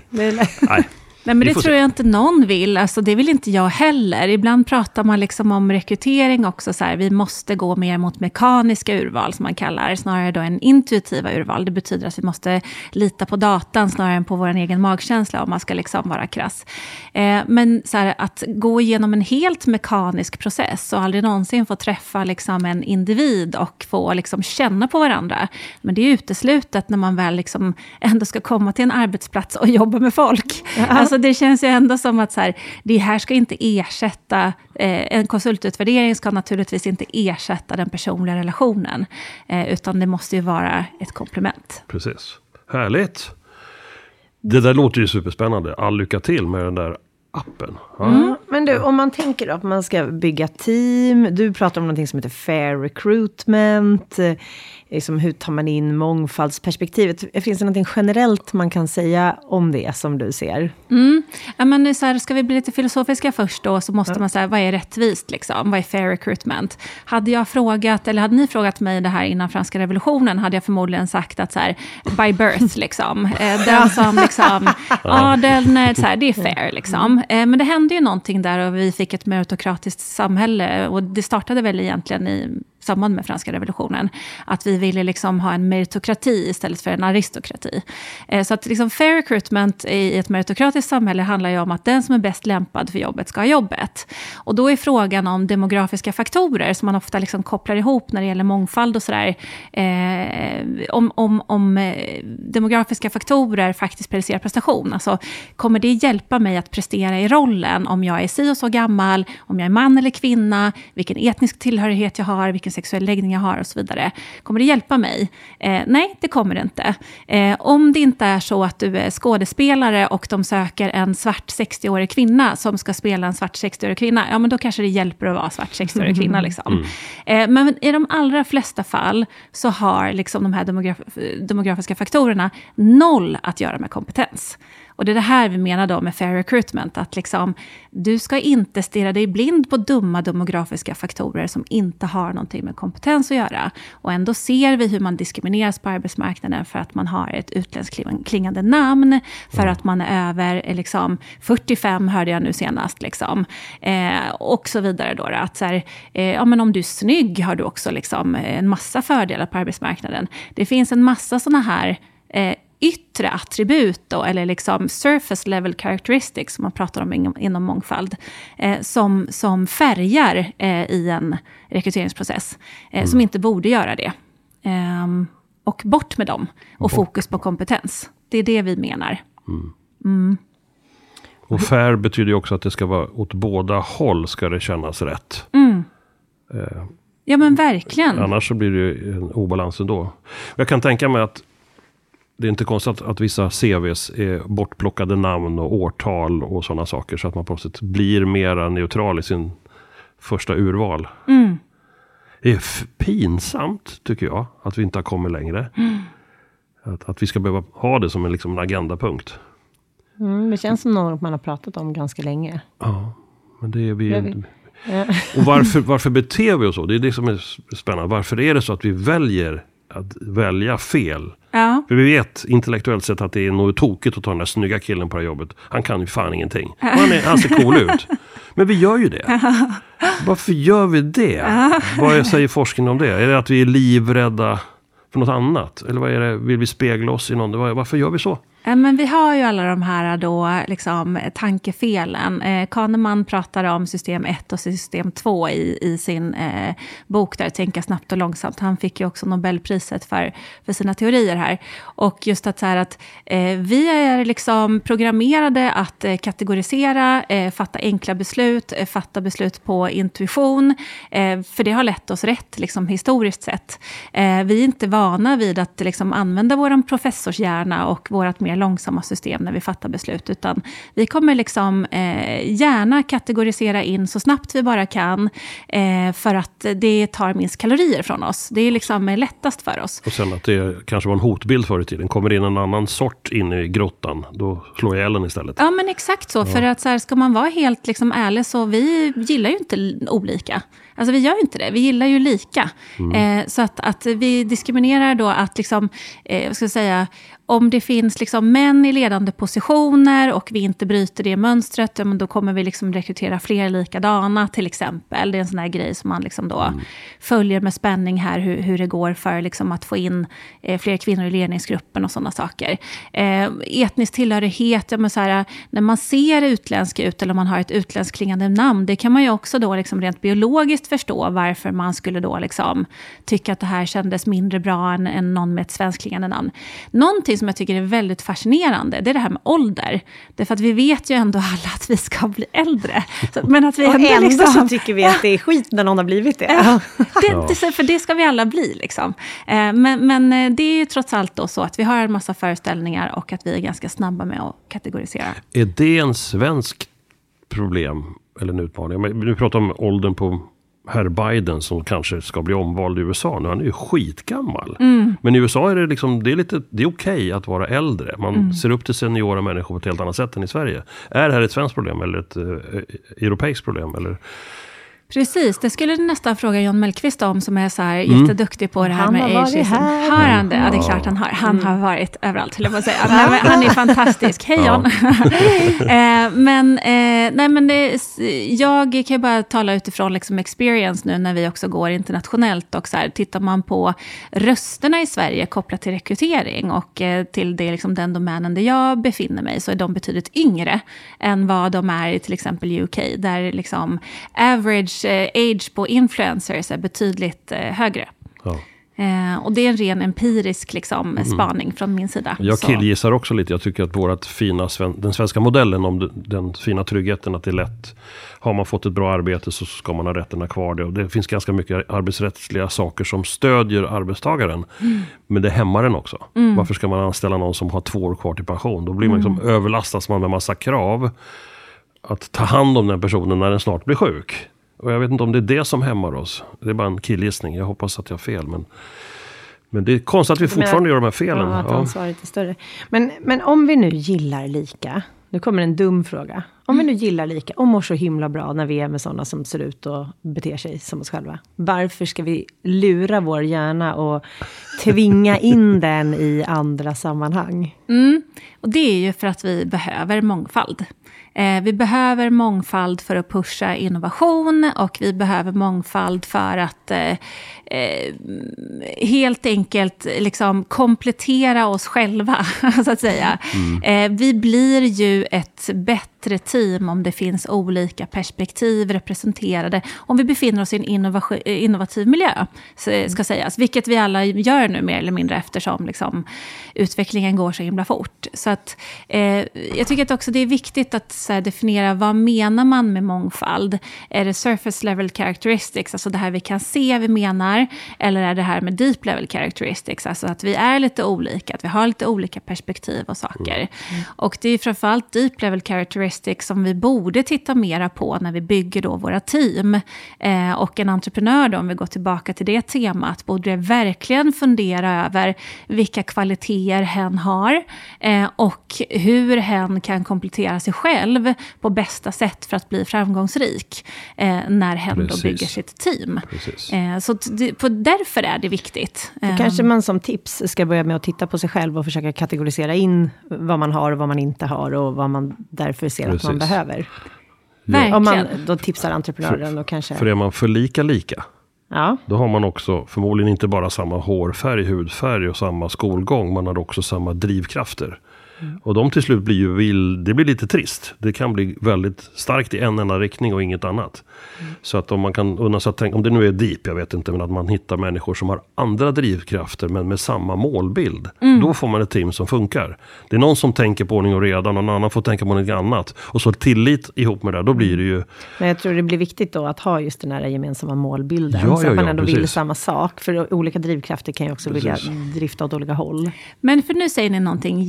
Nej. Nej, men det tror se. jag inte någon vill. Alltså, det vill inte jag heller. Ibland pratar man liksom om rekrytering också. Så här, vi måste gå mer mot mekaniska urval, som man kallar snarare då än intuitiva urval. Det betyder att vi måste lita på datan snarare än på vår egen magkänsla, om man ska liksom vara krass. Eh, men så här, att gå igenom en helt mekanisk process och aldrig någonsin få träffa liksom en individ och få liksom känna på varandra. Men det är uteslutet när man väl liksom ändå ska komma till en arbetsplats och jobba med folk. Alltså det känns ju ändå som att så här, det här ska inte ersätta, eh, en konsultutvärdering ska naturligtvis inte ersätta den personliga relationen, eh, utan det måste ju vara ett komplement. Precis. Härligt. Det där låter ju superspännande. All lycka till med den där appen. Ja. Mm. Men du, om man tänker då att man ska bygga team. Du pratar om någonting som heter fair recruitment. Liksom hur tar man in mångfaldsperspektivet? Finns det någonting generellt man kan säga om det som du ser? Mm. Ja, men så här, ska vi bli lite filosofiska först då, så måste man säga, vad är rättvist? Liksom? Vad är fair recruitment? Hade jag frågat, eller hade ni frågat mig det här innan franska revolutionen, hade jag förmodligen sagt att så här, by birth, liksom. Eh, Den som liksom, ja, den, eh, så här, det är fair, liksom. Men det hände ju någonting där och vi fick ett meritokratiskt samhälle. Och det startade väl egentligen i samband med franska revolutionen, att vi ville liksom ha en meritokrati istället för en aristokrati. Eh, så att liksom fair recruitment i ett meritokratiskt samhälle handlar ju om att den som är bäst lämpad för jobbet ska ha jobbet. Och då är frågan om demografiska faktorer, som man ofta liksom kopplar ihop när det gäller mångfald och sådär, eh, om, om, om eh, demografiska faktorer faktiskt predicerar prestation. Alltså, kommer det hjälpa mig att prestera i rollen om jag är si och så gammal, om jag är man eller kvinna, vilken etnisk tillhörighet jag har, vilken sexuell läggning jag har och så vidare. Kommer det hjälpa mig? Eh, nej, det kommer det inte. Eh, om det inte är så att du är skådespelare och de söker en svart 60-årig kvinna som ska spela en svart 60-årig kvinna, ja men då kanske det hjälper att vara svart 60-årig kvinna. Liksom. Eh, men i de allra flesta fall så har liksom de här demograf- demografiska faktorerna noll att göra med kompetens. Och det är det här vi menar då med fair recruitment, att liksom, du ska inte stirra dig blind på dumma demografiska faktorer som inte har någonting med kompetens att göra. Och ändå ser vi hur man diskrimineras på arbetsmarknaden för att man har ett utländskt klingande namn, för att man är över eh, liksom, 45, hörde jag nu senast, liksom, eh, och så vidare. Då, att så här, eh, ja, men om du är snygg har du också liksom, en massa fördelar på arbetsmarknaden. Det finns en massa sådana här eh, yttre attribut, då, eller liksom surface level characteristics, som man pratar om inom, inom mångfald, eh, som, som färgar eh, i en rekryteringsprocess, eh, som inte borde göra det. Ehm, och bort med dem, och fokus på kompetens. Det är det vi menar. Och fair betyder ju också att det ska vara åt båda håll ska det kännas rätt. Eh, Ja, men verkligen. Annars så blir det ju en obalans ändå. Jag kan tänka mig att det är inte konstigt att, att vissa CVs är bortplockade namn och årtal och sådana saker. Så att man på något sätt blir mera neutral i sin första urval. Det är pinsamt, tycker jag, att vi inte har kommit längre. Att, att vi ska behöva ha det som en, liksom, en agendapunkt. Mm, det känns som något man har pratat om ganska länge. Ja, men det är vi ju inte. Ja. Och varför, varför beter vi oss så? Det är det som är spännande. Varför är det så att vi väljer att välja fel? Ja. För vi vet intellektuellt sett att det är något tokigt att ta den där snygga killen på det här jobbet. Han kan ju fan ingenting. Han, är, han ser cool ut. Men vi gör ju det. Varför gör vi det? Vad säger forskningen om det? Är det att vi är livrädda för något annat? Eller vad är det? Vill vi spegla oss i någon? Varför gör vi så? Eh, men vi har ju alla de här då, liksom, tankefelen. Eh, Kahneman pratar om system 1 och system 2 i, i sin eh, bok där, Tänka snabbt och långsamt. Han fick ju också Nobelpriset för, för sina teorier här. Och just att, så här att eh, vi är liksom programmerade att eh, kategorisera, eh, fatta enkla beslut, eh, fatta beslut på intuition, eh, för det har lett oss rätt liksom, historiskt sett. Eh, vi är inte vana vid att liksom, använda vår professorshjärna och vårt mer långsamma system när vi fattar beslut, utan vi kommer liksom, eh, gärna kategorisera in så snabbt vi bara kan, eh, för att det tar minst kalorier från oss. Det är liksom eh, lättast för oss. Och sen att det kanske var en hotbild förr i tiden. Kommer in en annan sort in i grottan, då slår jag ihjäl den istället. Ja, men exakt så. För att så här, ska man vara helt liksom ärlig så vi gillar ju inte olika. Alltså vi gör inte det, vi gillar ju lika. Eh, så att, att vi diskriminerar då att, liksom, eh, vad ska jag säga, om det finns liksom män i ledande positioner och vi inte bryter det mönstret, ja, men då kommer vi liksom rekrytera fler likadana till exempel. Det är en sån här grej som man liksom då följer med spänning här, hur, hur det går för liksom att få in eh, fler kvinnor i ledningsgruppen och sådana saker. Eh, etnisk tillhörighet, ja, men så här, när man ser utländsk ut eller man har ett utländskt klingande namn, det kan man ju också då liksom rent biologiskt riktigt förstå varför man skulle då liksom tycka att det här kändes mindre bra än, än någon med ett svenskklingande namn. Någonting som jag tycker är väldigt fascinerande, det är det här med ålder. Därför att vi vet ju ändå alla att vi ska bli äldre. Så, men att vi Och ändå, ändå liksom, så tycker vi att det är skit när någon har blivit det. Det, det, för det ska vi alla bli. Liksom. Eh, Men, men eh, det är ju trots allt då så att vi har en massa föreställningar och att vi är ganska snabba med att kategorisera. Är det en svensk problem eller en utmaning? Men Nu pratar om åldern på herr Biden som kanske ska bli omvald i USA nu. Han är ju skitgammal. Men i USA är det, liksom, det är, lite, det är okej att vara äldre. Man ser upp till seniora människor på ett helt annat sätt än i Sverige. Är det här ett svenskt problem eller ett eh, europeiskt problem? Eller? Precis, det skulle du nästan fråga John Mellqvist om, som är så här jätteduktig på det här Han med har varit ageism. här. Har han det? Ja, det är klart han har. Han har varit överallt, höll jag på att säga. Men han är fantastisk. Hej John! eh, men eh, nej, men det, jag kan ju bara tala utifrån liksom experience nu, när vi också går internationellt. Och så här, tittar man på rösterna i Sverige kopplat till rekrytering och eh, till det, liksom, den domänen där jag befinner mig, så är de betydligt yngre än vad de är i till exempel UK, där liksom average eh, age på influencers är betydligt eh, högre. Ja. Eh, och det är en ren empirisk liksom, spaning från min sida. Jag Så- killgissar också lite. Jag tycker att vårat fina, den svenska modellen om den- fina tryggheten att det är lätt. Har man fått ett bra arbete så ska man ha ha kvar det. Och det finns ganska mycket arbetsrättsliga saker som stödjer arbetstagaren. Men det hämmar den också. Varför ska man anställa någon som har två år kvar till pension? Då blir man liksom överlastas man med massa krav. Att ta hand om den personen när den snart blir sjuk. Och jag vet inte om det är det som hämmar oss. Det är bara en killgissning. Jag hoppas att jag har fel. Men, men det är konstigt att vi fortfarande gör de här felen. Ja, att ansvaret är större. Men, men om vi nu gillar lika, nu kommer en dum fråga. Om vi nu gillar lika och mår så himla bra när vi är med sådana som ser ut och beter sig som oss själva. Varför ska vi lura vår hjärna och tvinga in den i andra sammanhang? Mm. Och det är ju för att vi behöver mångfald. Eh, vi behöver mångfald för att pusha innovation och vi behöver mångfald för att eh, eh, helt enkelt liksom komplettera oss själva, så att säga. Eh, vi blir ju ett bättre team om det finns olika perspektiv representerade. Om vi befinner oss i en innovation- innovativ miljö, så- ska sägas. Vilket vi alla gör nu mer eller mindre eftersom liksom, utvecklingen går så himla fort. Så att, eh, jag tycker att också det är viktigt att här, definiera vad menar man med mångfald? Är det surface level characteristics, alltså det här vi kan se vi menar? Eller är det här med deep level characteristics, alltså att vi är lite olika, att vi har lite olika perspektiv och saker. Och det är framförallt deep level characteristics som vi borde titta mera på när vi bygger då våra team. Eh, och en entreprenör då, om vi går tillbaka till det temat, borde verkligen fundera över vilka kvaliteter hen har eh, och hur hen kan komplettera sig själv på bästa sätt för att bli framgångsrik eh, när hen då bygger sitt team. Eh, så på, därför är det viktigt. Då Eh, kanske man som tips ska börja med att titta på sig själv och försaka kategorisera in vad man har och vad man inte har och vad man därför ser att man Precis. behöver. verkligen. Om man då tipsar entreprenören och kanske... För är man för lika lika, Ja, då har man också förmodligen inte bara samma hårfärg, hudfärg och samma skolgång. Man har också samma drivkrafter. Och de till slut blir ju, vill, det blir lite trist. Det kan bli väldigt starkt i en enda riktning och inget annat. Så att om man kan unna sig att tänka, om det nu är deep, jag vet inte, men att man hittar människor som har andra drivkrafter men med samma målbild. Då får man ett team som funkar. Det är någon som tänker på ordning och reda, någon annan får tänka på något annat. Och så tillit ihop med det, då blir det ju men jag tror det blir viktigt då att ha just den här gemensamma målbilden. Ja, så ja, att man ja, ändå vill precis. samma sak. För olika drivkrafter kan ju också vilja Precis. drifta åt olika håll. Men för nu säger ni någonting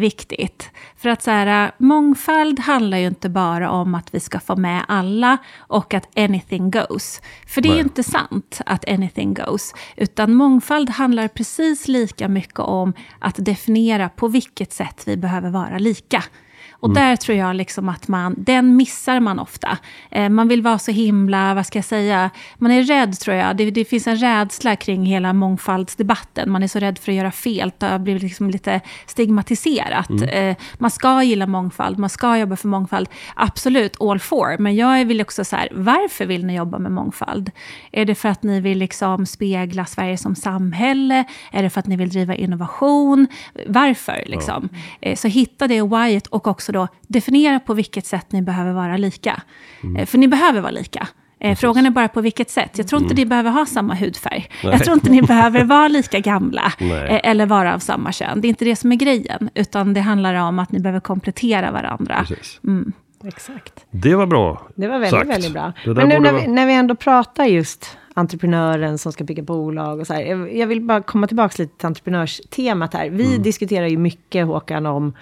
jätteviktigt. För att så här, mångfald handlar ju inte bara om att vi ska få med alla och att anything goes. För det är ju inte sant att anything goes. Utan mångfald handlar precis lika mycket om att definiera på vilket sätt vi behöver vara lika. Och där tror jag liksom att man, den missar man ofta. Eh, man vill vara så himla, vad ska jag säga, man är rädd tror jag. Det, det finns en rädsla kring hela mångfaldsdebatten. Man är så rädd för att göra fel, det har blivit liksom lite stigmatiserat. Eh, man ska gilla mångfald, man ska jobba för mångfald. Absolut, all for. Men jag vill också så här, varför vill ni jobba med mångfald? Är det för att ni vill liksom spegla Sverige som samhälle? Är det för att ni vill driva innovation? Varför? Liksom? Eh, Så hitta det whyet och också då definiera på vilket sätt ni behöver vara lika. Eh, För ni behöver vara lika. Eh, frågan är bara på vilket sätt. Jag tror inte ni behöver ha samma hudfärg. Nej. Jag tror inte ni behöver vara lika gamla. Nej. eh, eller vara av samma kön. Det är inte det som är grejen. Utan det handlar om att ni behöver komplettera varandra. Precis. Exakt. Det var bra Det var väldigt, sagt. väldigt bra. Men nu när vi, när vi ändå pratar just entreprenören som ska bygga bolag och så här. Jag, jag vill bara komma tillbaka lite till entreprenörstemat här. Vi Mm. diskuterar ju mycket, Håkan, om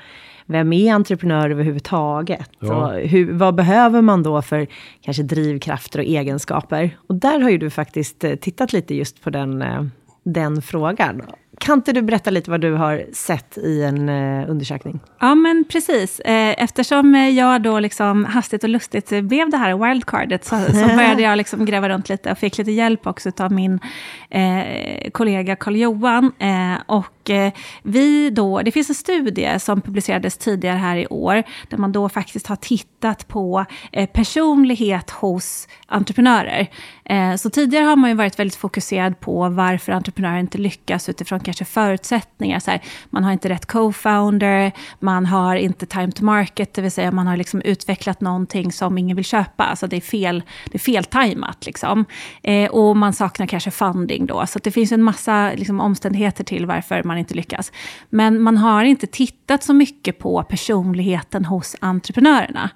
vem är entreprenör överhuvudtaget? Ja. Och hur, vad behöver man då för kanske drivkrafter och egenskaper? Och där har ju du faktiskt eh, tittat lite just på den, eh, den frågan. Kan inte du berätta lite vad du har sett i en eh, undersökning? Ja, men precis. Eftersom jag då liksom hastigt och lustigt blev det här wildcardet, så, så började jag liksom gräva runt lite och fick lite hjälp också av min eh, kollega Carl-Johan. Eh, och Eh, vi då, det finns en studie som publicerades tidigare här i år, där man då faktiskt har tittat på eh, personlighet hos entreprenörer. Eh, så tidigare har man ju varit väldigt fokuserad på varför entreprenörer inte lyckas utifrån kanske förutsättningar. Så här, man har inte rätt co-founder, man har inte time to market, det vill säga man har liksom utvecklat någonting som ingen vill köpa. Alltså det är fel, det är fel tajmat liksom. Och man saknar kanske funding då. Så det finns en massa liksom, omständigheter till varför man inte lyckas. Men man har inte tittat så mycket på personligheten hos entreprenörerna.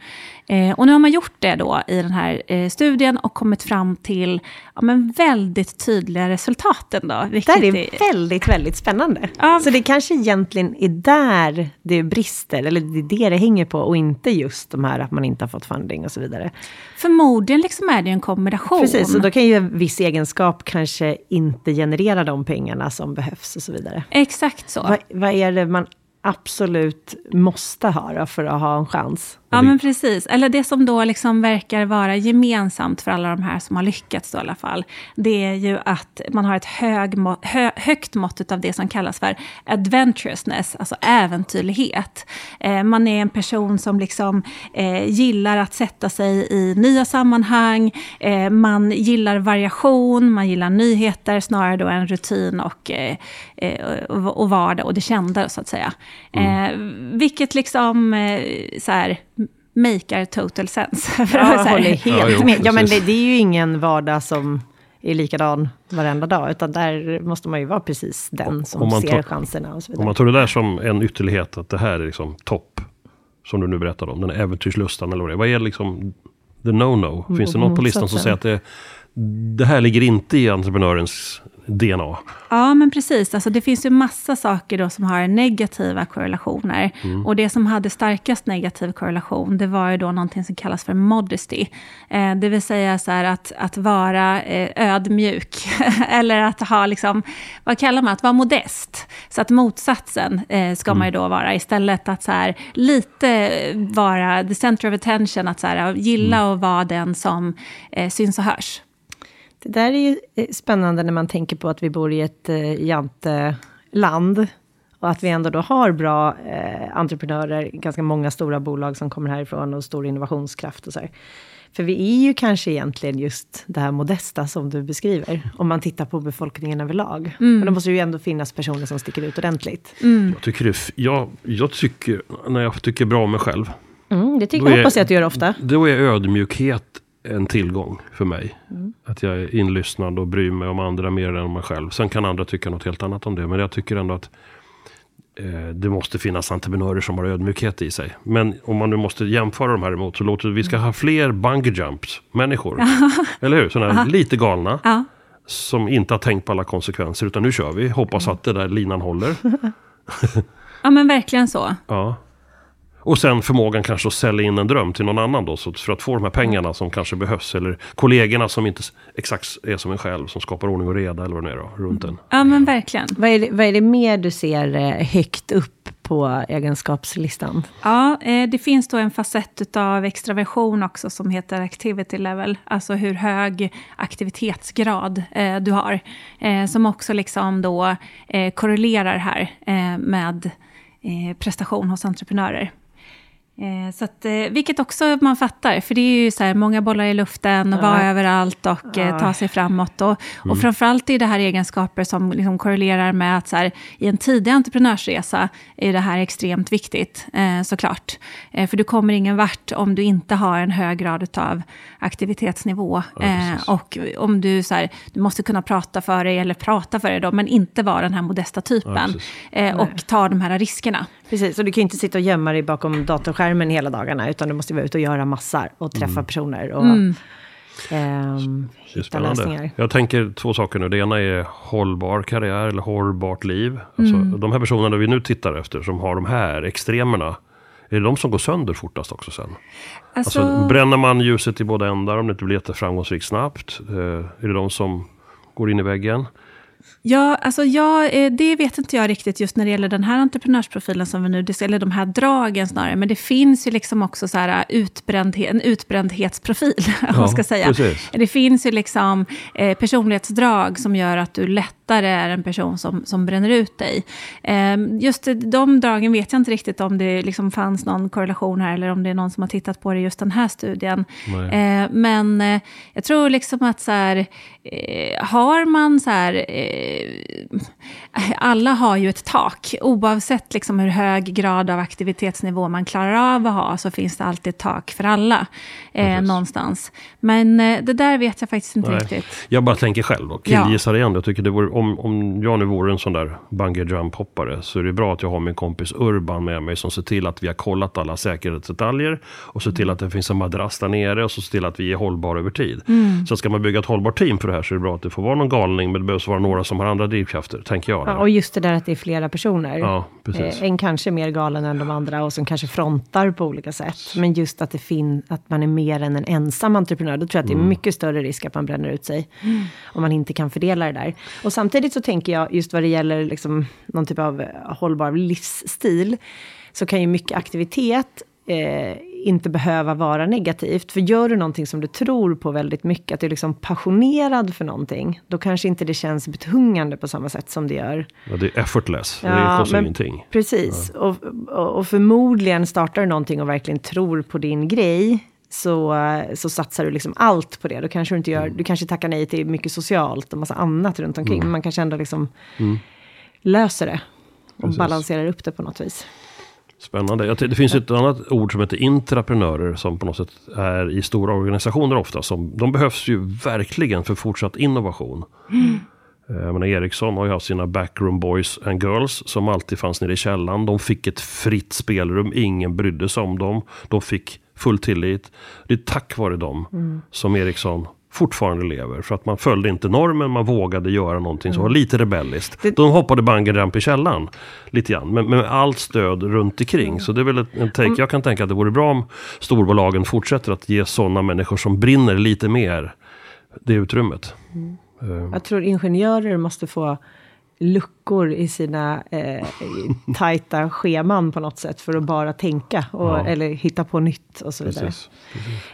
Eh, och nu har man gjort det då i den här eh, studien och kommit fram till ja, men väldigt tydliga resultat ändå. Det här är väldigt, väldigt spännande. Ja. Så det kanske egentligen är där det brister, eller det är det det hänger på, och inte just de här att man inte har fått funding och så vidare. Förmodligen liksom är det en kombination. Precis, och då kan ju en viss egenskap kanske inte generera de pengarna som behövs och så vidare. Exakt så. Vad, vad är det man absolut måste ha då för att ha en chans? Ja, men precis. Eller det som då liksom verkar vara gemensamt för alla de här som har lyckats då i alla fall, det är ju att man har ett hög hö, högt mått av det som kallas för adventurousness, alltså äventyrlighet. Eh, man är en person som liksom eh, gillar att sätta sig i nya sammanhang, eh, man gillar variation, man gillar nyheter snarare då än rutin och, eh, eh, och, vardag och det kända så att säga. Eh, vilket liksom så här, makear total sense. för att Jag här- håller helt Ja, jo, med. Ja, men det, det är ju ingen vardag som är likadan varenda dag, utan där måste man ju vara precis den som Om man ser tar- chanserna och så Om vidare. man tar det där som en ytterlighet, att det här är liksom topp. Som du nu berättade om, den äventyrslustan eller vad det är. Vad är liksom the no-no? Finns det något på listan som säger att det, det här ligger inte i entreprenörens DNA? Ja, men precis. Alltså, det finns ju massa saker då som har negativa korrelationer. Och det som hade starkast negativ korrelation, det var ju då någonting som kallas för modesty. Eh, det vill säga så här att, att vara eh, ödmjuk. Eller att ha, liksom, vad kallar man, att vara modest. Så att motsatsen eh, ska man ju då vara. Istället att så här, lite vara the center of attention. Att så här, gilla att vara den som eh, syns och hörs. Det där är ju eh, spännande när man tänker på att vi bor i ett eh, janteland. Och att vi ändå då har bra eh, entreprenörer, ganska många stora bolag som kommer härifrån och stor innovationskraft och så här. För vi är ju kanske egentligen just det här modesta som du beskriver, om man tittar på befolkningen överlag. Men då måste ju ändå finnas personer som sticker ut ordentligt. Jag tycker, det, jag, jag tycker, när jag tycker bra om mig själv, Mm, det tycker jag, hoppas jag att du gör ofta. då är ödmjukhet en tillgång för mig. Mm. Att jag är inlyssnad och bryr mig om andra mer än om mig själv. Sen kan andra tycka något helt annat om det. Men jag tycker ändå att eh, det måste finnas entreprenörer som har ödmjukhet i sig. Men om man nu måste jämföra de här emot så låter det, vi ska ha fler bungee jumps människor. Eller hur? Sådana lite galna. Ja. Som inte har tänkt på alla konsekvenser. Utan nu kör vi. Hoppas att det där linan håller. ja, men verkligen så. Ja. Och sen förmågan kanske att sälja in en dröm till någon annan då. Så för att få de här pengarna som kanske behövs. Eller kollegorna som inte exakt är som en själv. Som skapar ordning och reda eller vad det är då, runt en. Ja, men verkligen. Vad är, det, vad är det mer du ser eh, högt upp på egenskapslistan? Ja, eh, det finns då en facett av extraversion också som heter activity level. Alltså hur hög aktivitetsgrad eh, du har. Som också liksom då korrelerar här med prestation hos entreprenörer. Eh, så att, eh, vilket också man fattar, för det är ju så här, många bollar i luften, och vara överallt och eh, ta sig framåt. Och, och Mm. framförallt är det här egenskaper som liksom korrelerar med att så här, i en tidig entreprenörsresa är det här extremt viktigt, eh, såklart. Eh, för du kommer ingen vart om du inte har en hög grad av aktivitetsnivå. eh, och om du, så här, du måste kunna prata för dig, eller prata för dig då, men inte vara den här modesta typen. och ta de här riskerna. Precis, och du kan ju inte sitta och gömma dig bakom datorskärmen hela dagarna, utan du måste vara ute och göra massar och träffa personer och Mm. Det är hitta lösningar. Jag tänker två saker nu. Det ena är hållbar karriär eller hållbart liv. Alltså, Mm. De här personerna vi nu tittar efter som har de här extremerna. Är det de som går sönder fortast också sen? Alltså, Alltså, bränner man ljuset i båda ändar om det inte blir jätteframgångsrikt snabbt? Eh, är det de som går in i väggen? Ja, alltså jag, eh, det vet inte jag riktigt just när det gäller den här entreprenörsprofilen som vi nu, eller de här dragen snarare. Men det finns ju liksom också så här eh, utbrändhet, en utbrändhetsprofil, om man ska säga. precis. Det finns ju liksom eh, personlighetsdrag som gör att du lättare är en person som, som bränner ut dig. Eh, just de dragen vet jag inte riktigt om det liksom fanns någon korrelation här, eller om det är någon som har tittat på det i just den här studien. Eh, men eh, jag tror liksom att så här, eh, har man så här, eh, alla har ju ett tak. Oavsett liksom hur hög grad av aktivitetsnivå man klarar av att ha, så finns det alltid ett tak för alla eh, någonstans. Men det där vet jag faktiskt inte Nej. riktigt. Jag bara tänker själv och Ja. killgissar igen. Jag tycker det vore, om, om jag nu vore en sån där bungee jump hoppare så är det bra att jag har min kompis Urban med mig som ser till att vi har kollat alla säkerhetsdetaljer och ser till att det finns en madrass där nere och så ser till att vi är hållbara över tid. Mm. Så ska man bygga ett hållbart team för det här så är det bra att det får vara någon galning men det behövs vara några som har andra drivkrafter, tänker jag. Ja, och just det där att det är flera personer. Ja, precis. Eh, En kanske mer galen än de andra och som kanske frontar på olika sätt. Men just att, det fin- att man är mer än en ensam entreprenör, då tror jag att det Mm. är mycket större risk att man bränner ut sig. Om man inte kan fördela det där. Och samtidigt så tänker jag, just vad det gäller liksom någon typ av hållbar livsstil, så kan ju mycket aktivitet eh, inte behöva vara negativt. För gör du någonting som du tror på väldigt mycket, att du är liksom passionerad för någonting, då kanske inte det känns betungande på samma sätt som det gör. Ja, det är effortless, det Ja, kostar men- ingenting. Precis, och, och, och förmodligen startar du någonting och verkligen tror på din grej, så, så satsar du liksom allt på det. Då kanske du inte gör, du kanske tackar nej till mycket socialt och massa annat runt omkring, men man kanske ändå liksom löser det. Och Precis. balanserar upp det på något vis. Spännande. Jag ty- Det finns ett annat ord som heter intraprenörer som på något sätt är i stora organisationer ofta. Som, de behövs ju verkligen för fortsatt innovation. Eh, Jag menar, Ericsson har ju haft sina backroom boys and girls som alltid fanns nere i källaren. De fick ett fritt spelrum, ingen brydde sig om dem. De fick full tillit. Det är tack vare dem som Ericsson fortfarande lever. För att man följde inte normen, man vågade göra någonting som var lite rebelliskt. De hoppade bungee jump i källaren. Lite grann, men med allt stöd runt omkring. Så det är väl en take. Jag kan tänka att det vore bra om storbolagen fortsätter att ge sådana människor som brinner lite mer det utrymmet. Eh, Jag tror ingenjörer måste få luckor i sina eh, tajta scheman på något sätt för att bara tänka och, Ja. eller hitta på nytt och så vidare. Precis.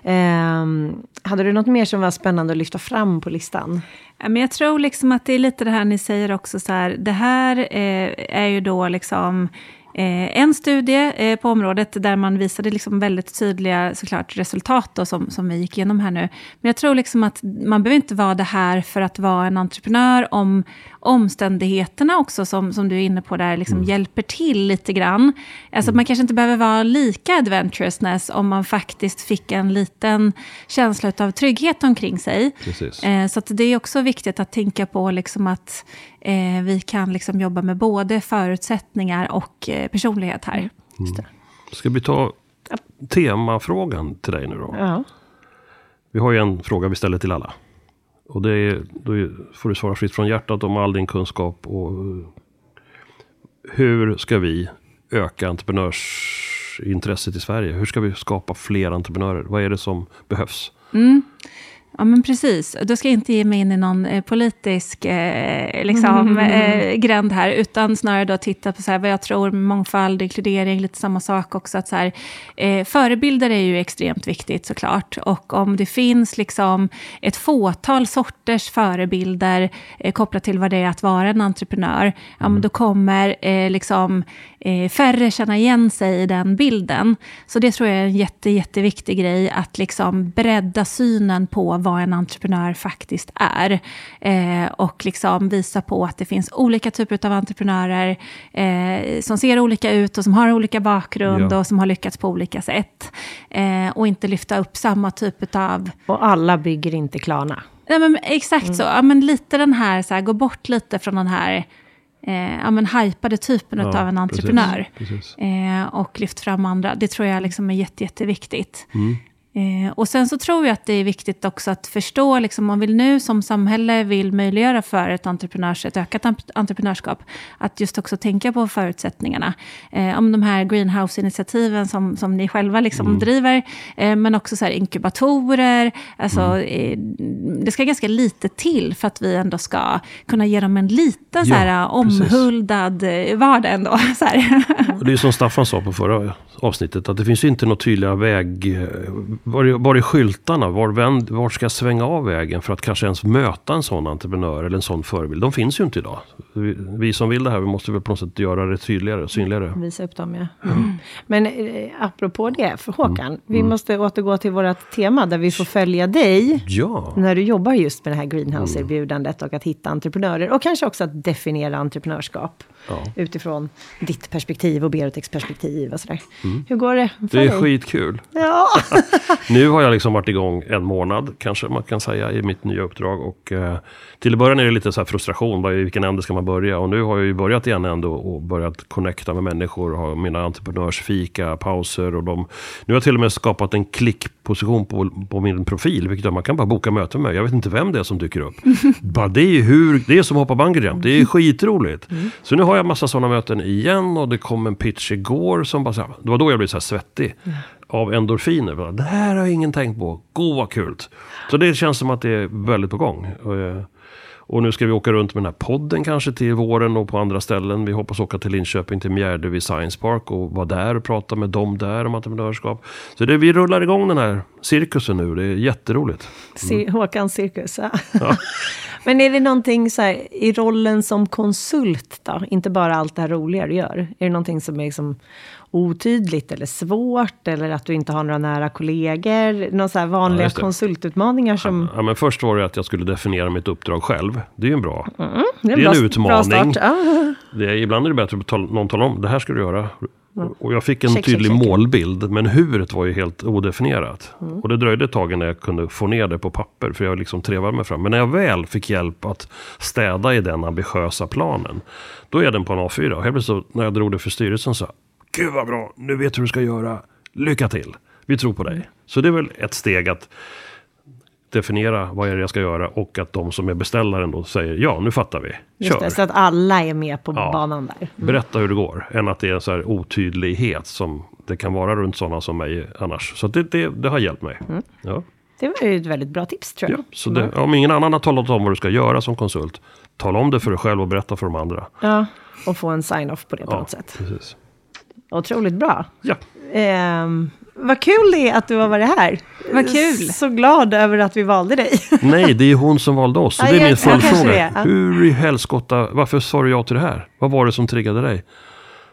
Ehm, hade du något mer som var spännande att lyfta fram på listan? Ja, Men jag tror liksom att det är lite det här ni säger också, så här, det här eh, är ju då liksom eh, en studie eh, på området där man visade liksom väldigt tydliga såklart, resultat då, som, som vi gick igenom här nu. Men jag tror liksom att man behöver inte vara det här för att vara en entreprenör om omständigheterna också, som, som du är inne på där, liksom hjälper till lite grann. Alltså man kanske inte behöver vara lika adventurousness om man faktiskt fick en liten känsla av trygghet omkring sig. Precis. Eh, Så att det är också viktigt att tänka på liksom att eh, vi kan liksom jobba med både förutsättningar och eh, personlighet här. Ska vi ta temafrågan till dig nu då? Ja. Vi har ju en fråga vi ställer till alla. Och det är, då får du svara fritt från hjärtat om all din kunskap. Och eh, hur ska vi öka entreprenörsintresset i Sverige? Hur ska vi skapa fler entreprenörer? Vad är det som behövs? Mm. Ja, men precis. Då ska jag inte ge mig in i någon eh, politisk eh, liksom, eh, gränd här, utan snarare då titta på så här, vad jag tror, mångfald, inkludering, lite samma sak också. Att så här, eh, förebilder är ju extremt viktigt såklart. Och om det finns liksom ett fåtal sorters förebilder eh, kopplat till vad det är att vara en entreprenör, ja, men då kommer eh, liksom, färre känna igen sig i den bilden. Så det tror jag är en jätte, jätteviktig grej, att liksom bredda synen på vad en entreprenör faktiskt är. Eh, och liksom visa på att det finns olika typer av entreprenörer eh, som ser olika ut och som har olika bakgrund Ja. och som har lyckats på olika sätt. Eh, och inte lyfta upp samma typ av Och alla bygger inte Klarna. Nej, men exakt så. Ja, men lite den här, så här, gå bort lite från den här eh, ja, men hypade typen Ja, av en entreprenör. precis, precis. Eh, och lyft fram andra. Det tror jag liksom är jätte, jätteviktigt. Mm. Eh, och sen så tror jag att det är viktigt också att förstå, liksom, om vi nu som samhälle vill möjliggöra för ett, entreprenörs, ett ökat ent- entreprenörskap, att just också tänka på förutsättningarna. Eh, om de här greenhouse-initiativen som, som ni själva liksom Mm. driver, eh, men också så inkubatorer. Alltså, eh, det ska ganska lite till för att vi ändå ska kunna ge dem en liten så Ja, här, precis. omhuldad eh, vardag ändå. Så här. Det är som Staffan sa på förra avsnittet, att det finns ju inte några tydliga väg... Var är, var är skyltarna? Var, vänd, var ska jag svänga av vägen för att kanske ens möta en sån entreprenör eller en sån förebild? De finns ju inte idag. Vi, vi som vill det här, vi måste väl på något sätt göra det tydligare och synligare. Visa upp dem, ja. Mm. Men eh, apropå det, för Håkan, Mm. vi måste återgå till vårt tema där vi får följa dig Ja, när du jobbar just med det här greenhouse-erbjudandet och att hitta entreprenörer och kanske också att definiera entreprenörskap Ja. utifrån ditt perspektiv och Berotex perspektiv och sådär. Hur går det för Mm. det är dig? skitkul. Ja. Nu har jag liksom varit igång en månad, kanske man kan säga, i mitt nya uppdrag. Och, eh, till att början är det lite så frustration, vad- i vilken ände ska man börja? Och nu har jag ju börjat i en ände och, och börjat connecta med människor, ha mina entreprenörsfika, pauser och de... Nu har jag till och med skapat en klickposition på, på min profil, vilket gör att man kan bara boka möte med. Jag vet inte vem det är som dyker upp. bara det är hur, det är som att hoppa bungee jump, det är skitroligt. Så nu har jag massa sådana möten igen och det kom en pitch igår som bara så här, det var då jag blev så svettig av endorfiner. Bara, Det här har ingen tänkt på. Gå vad kul. Så det känns som att det är väldigt på gång. Och, eh, Och nu ska vi åka runt med den här podden kanske till våren och på andra ställen. Vi hoppas åka till Linköping, till Mjärdevi vid Science Park och vara där och prata med dem där om entreprenörskap. Så det, vi rullar igång den här cirkusen nu. Det är jätteroligt. Cir- Håkans cirkus. Ja. Men är det någonting så här, i rollen som konsult då? Inte bara allt det här roliga du gör. Är det någonting som är liksom otydligt eller svårt? Eller att du inte har några nära kollegor? Några så här Ja, vanliga det. konsultutmaningar som... Ja, men först var det att jag skulle definiera mitt uppdrag själv. Det är ju en bra. Det det är en utmaning. Bra start. Ja. Det är, ibland är det bättre att tal- någon talar om det här ska du göra. Och jag fick en Check, check, tydlig check. målbild, men huret var ju helt odefinierat. Mm. Och det dröjde ett tag innan jag kunde få ner det på papper, för jag liksom trevade mig fram. Men när jag väl fick hjälp att städa i den ambitiösa planen, då är den på en A4. Och helt plötsligt när jag drog det för styrelsen så, Gud vad bra, nu vet du hur du ska göra. Lycka till, vi tror på dig. Mm. Så det är väl ett steg att definiera vad är det jag ska göra och att de som är beställaren då säger ja, nu fattar vi. Just Kör. det, så att alla är med på Ja. banan där. Berätta hur det går, än att det är en så här otydlighet som det kan vara runt sådana som mig annars. Så det, det, det har hjälpt mig. Mm. Ja. Det var ju ett väldigt bra tips tror jag. Ja, så det, om ingen annan har talat om vad du ska göra som konsult, tala om det för dig själv och berätta för de andra. Ja, och få en sign-off på det på Ja, något sätt. precis. Otroligt bra. Ja, Ehm, vad kul det är att du har varit här. Vad kul. Så glad över att vi valde dig. nej, det är hon som valde oss. Så Ja, det är min följdfråga. Hur i helskotta, varför sa du ja till det här? Vad var det som triggade dig?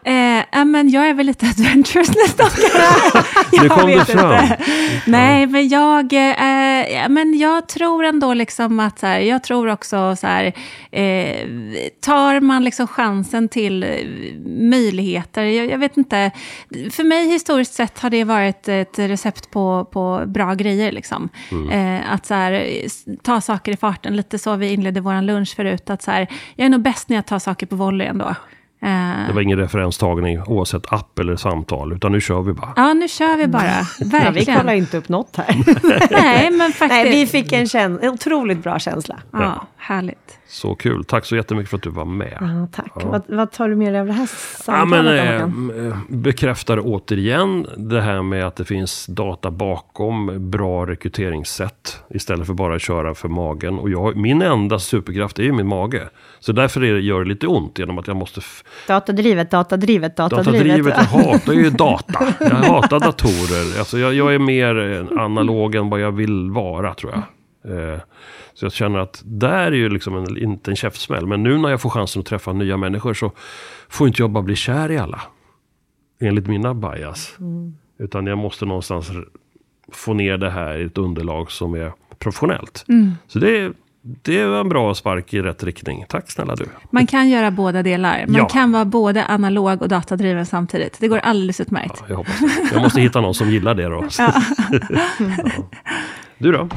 Eh, men jag är väl lite adventurous nästan. Nu Jag kom det vet fram. inte. Nej, men jag, eh, men jag tror ändå liksom att så här, jag tror också så här, eh, tar man liksom chansen till eh, möjligheter, jag, jag vet inte, för mig historiskt sett har det varit ett recept på, på bra grejer liksom. Eh, att så här, ta saker i farten, lite så vi inledde vår lunch förut, att så här, jag är nog bäst när jag tar saker på volley ändå. Eh, Det var ingen referenstagning oavsett app eller samtal, utan nu kör vi bara. Ja, nu kör vi bara. Ja, vi Verkligen. kollar inte upp något här. Nej, men faktiskt. Nej, vi fick en, en otroligt bra känsla. Ja, härligt. Så kul. Tack så jättemycket för att du var med. Ja, tack. Vad, vad tar du med dig av det här Ja, samtalet? men, Håkan? eh, bekräftar återigen det här med att det finns data bakom bra rekryteringssätt istället för bara att köra för magen. Och jag, min enda superkraft är ju min mage. Så därför är det, gör det lite ont genom att jag måste... Datadrivet, datadrivet, datadrivet. Datadrivet, jag hatar ju data. Jag hatar datorer. Alltså jag, jag är mer eh, analog än vad jag vill vara tror jag. Eh, så jag känner att där är ju liksom en, inte en käftsmäll. Men nu när jag får chansen att träffa nya människor så får inte jag bara bli kär i alla. Enligt mina bias. Utan jag måste någonstans få ner det här i ett underlag som är professionellt. Så det, är- det var en bra spark i rätt riktning. Tack snälla du. Man kan göra båda delar. Man Ja. kan vara både analog och datadriven samtidigt. Det går alldeles utmärkt. Ja, jag hoppas det. Jag måste hitta någon som gillar det då. Ja. Du då?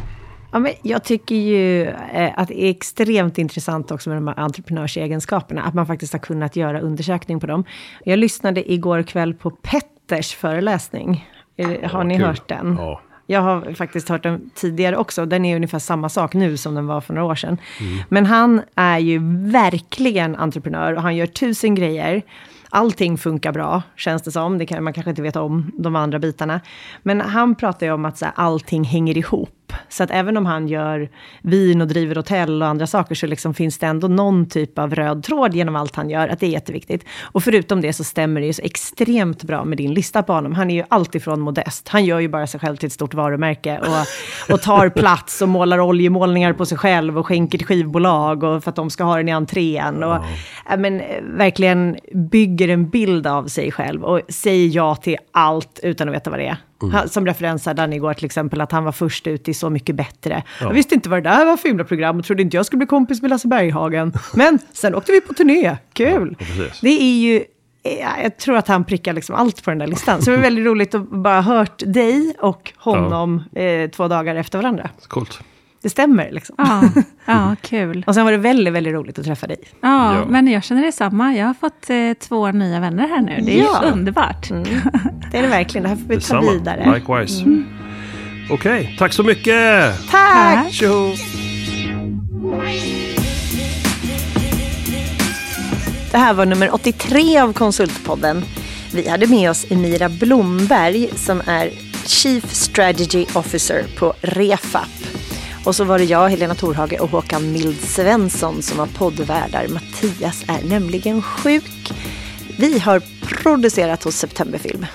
Ja, men jag tycker ju eh, att det är extremt intressant också med de här entreprenörsegenskaperna. Att man faktiskt har kunnat göra undersökning på dem. Jag lyssnade igår kväll på Petters föreläsning. Eh, Har ni kul. hört den? Ja. Jag har faktiskt hört den tidigare också. Den är ungefär samma sak nu som den var för några år sedan. Men han är ju verkligen entreprenör och han gör tusen grejer. Allting funkar bra, känns det som. Det kan, man kanske inte vet om de andra bitarna. Men han pratar ju om att så här, allting hänger ihop. Så att även om han gör vin och driver hotell och andra saker så liksom finns det ändå någon typ av röd tråd genom allt han gör. Att det är jätteviktigt. Och förutom det så stämmer det ju så extremt bra med din lista på honom. Han är ju alltifrån modest. Han gör ju bara sig själv till ett stort varumärke. Och, och tar plats och målar oljemålningar på sig själv och skänker till skivbolag och för att de ska ha den i entrén. Och, ja, men, eh, verkligen bygger en bild av sig själv och säger ja till allt utan att veta vad det är. Han, som referens hade han igår till exempel att han var först ut i Så mycket bättre. Jag visste inte vad det där var för himla program och trodde inte jag skulle bli kompis med Lasse Berghagen. Men sen åkte vi på turné, kul! Ja, det är ju, eh, jag tror att han prickar liksom allt på den där listan. Så det är väldigt roligt att bara ha hört dig och honom eh, två dagar efter varandra. Coolt. Det stämmer liksom. Ja, ja kul. Och sen var det väldigt, väldigt roligt att träffa dig. Ja, Ja. men jag känner detsamma. Jag har fått eh, två nya vänner här nu. Det är Ja. underbart. Det är det verkligen, det här får vi ta Detsamma. vidare. Likewise. Okej, tack så mycket! Tack! Tack. Tjoho! Det här var nummer 83 av Konsultpodden. Vi hade med oss Emira Blomberg som är Chief Strategy Officer på Refap. Och så var det jag, Helena Torhage och Håkan Mild Svensson som var poddvärdar. Mattias är nämligen sjuk. Vi har producerat hos Septemberfilm.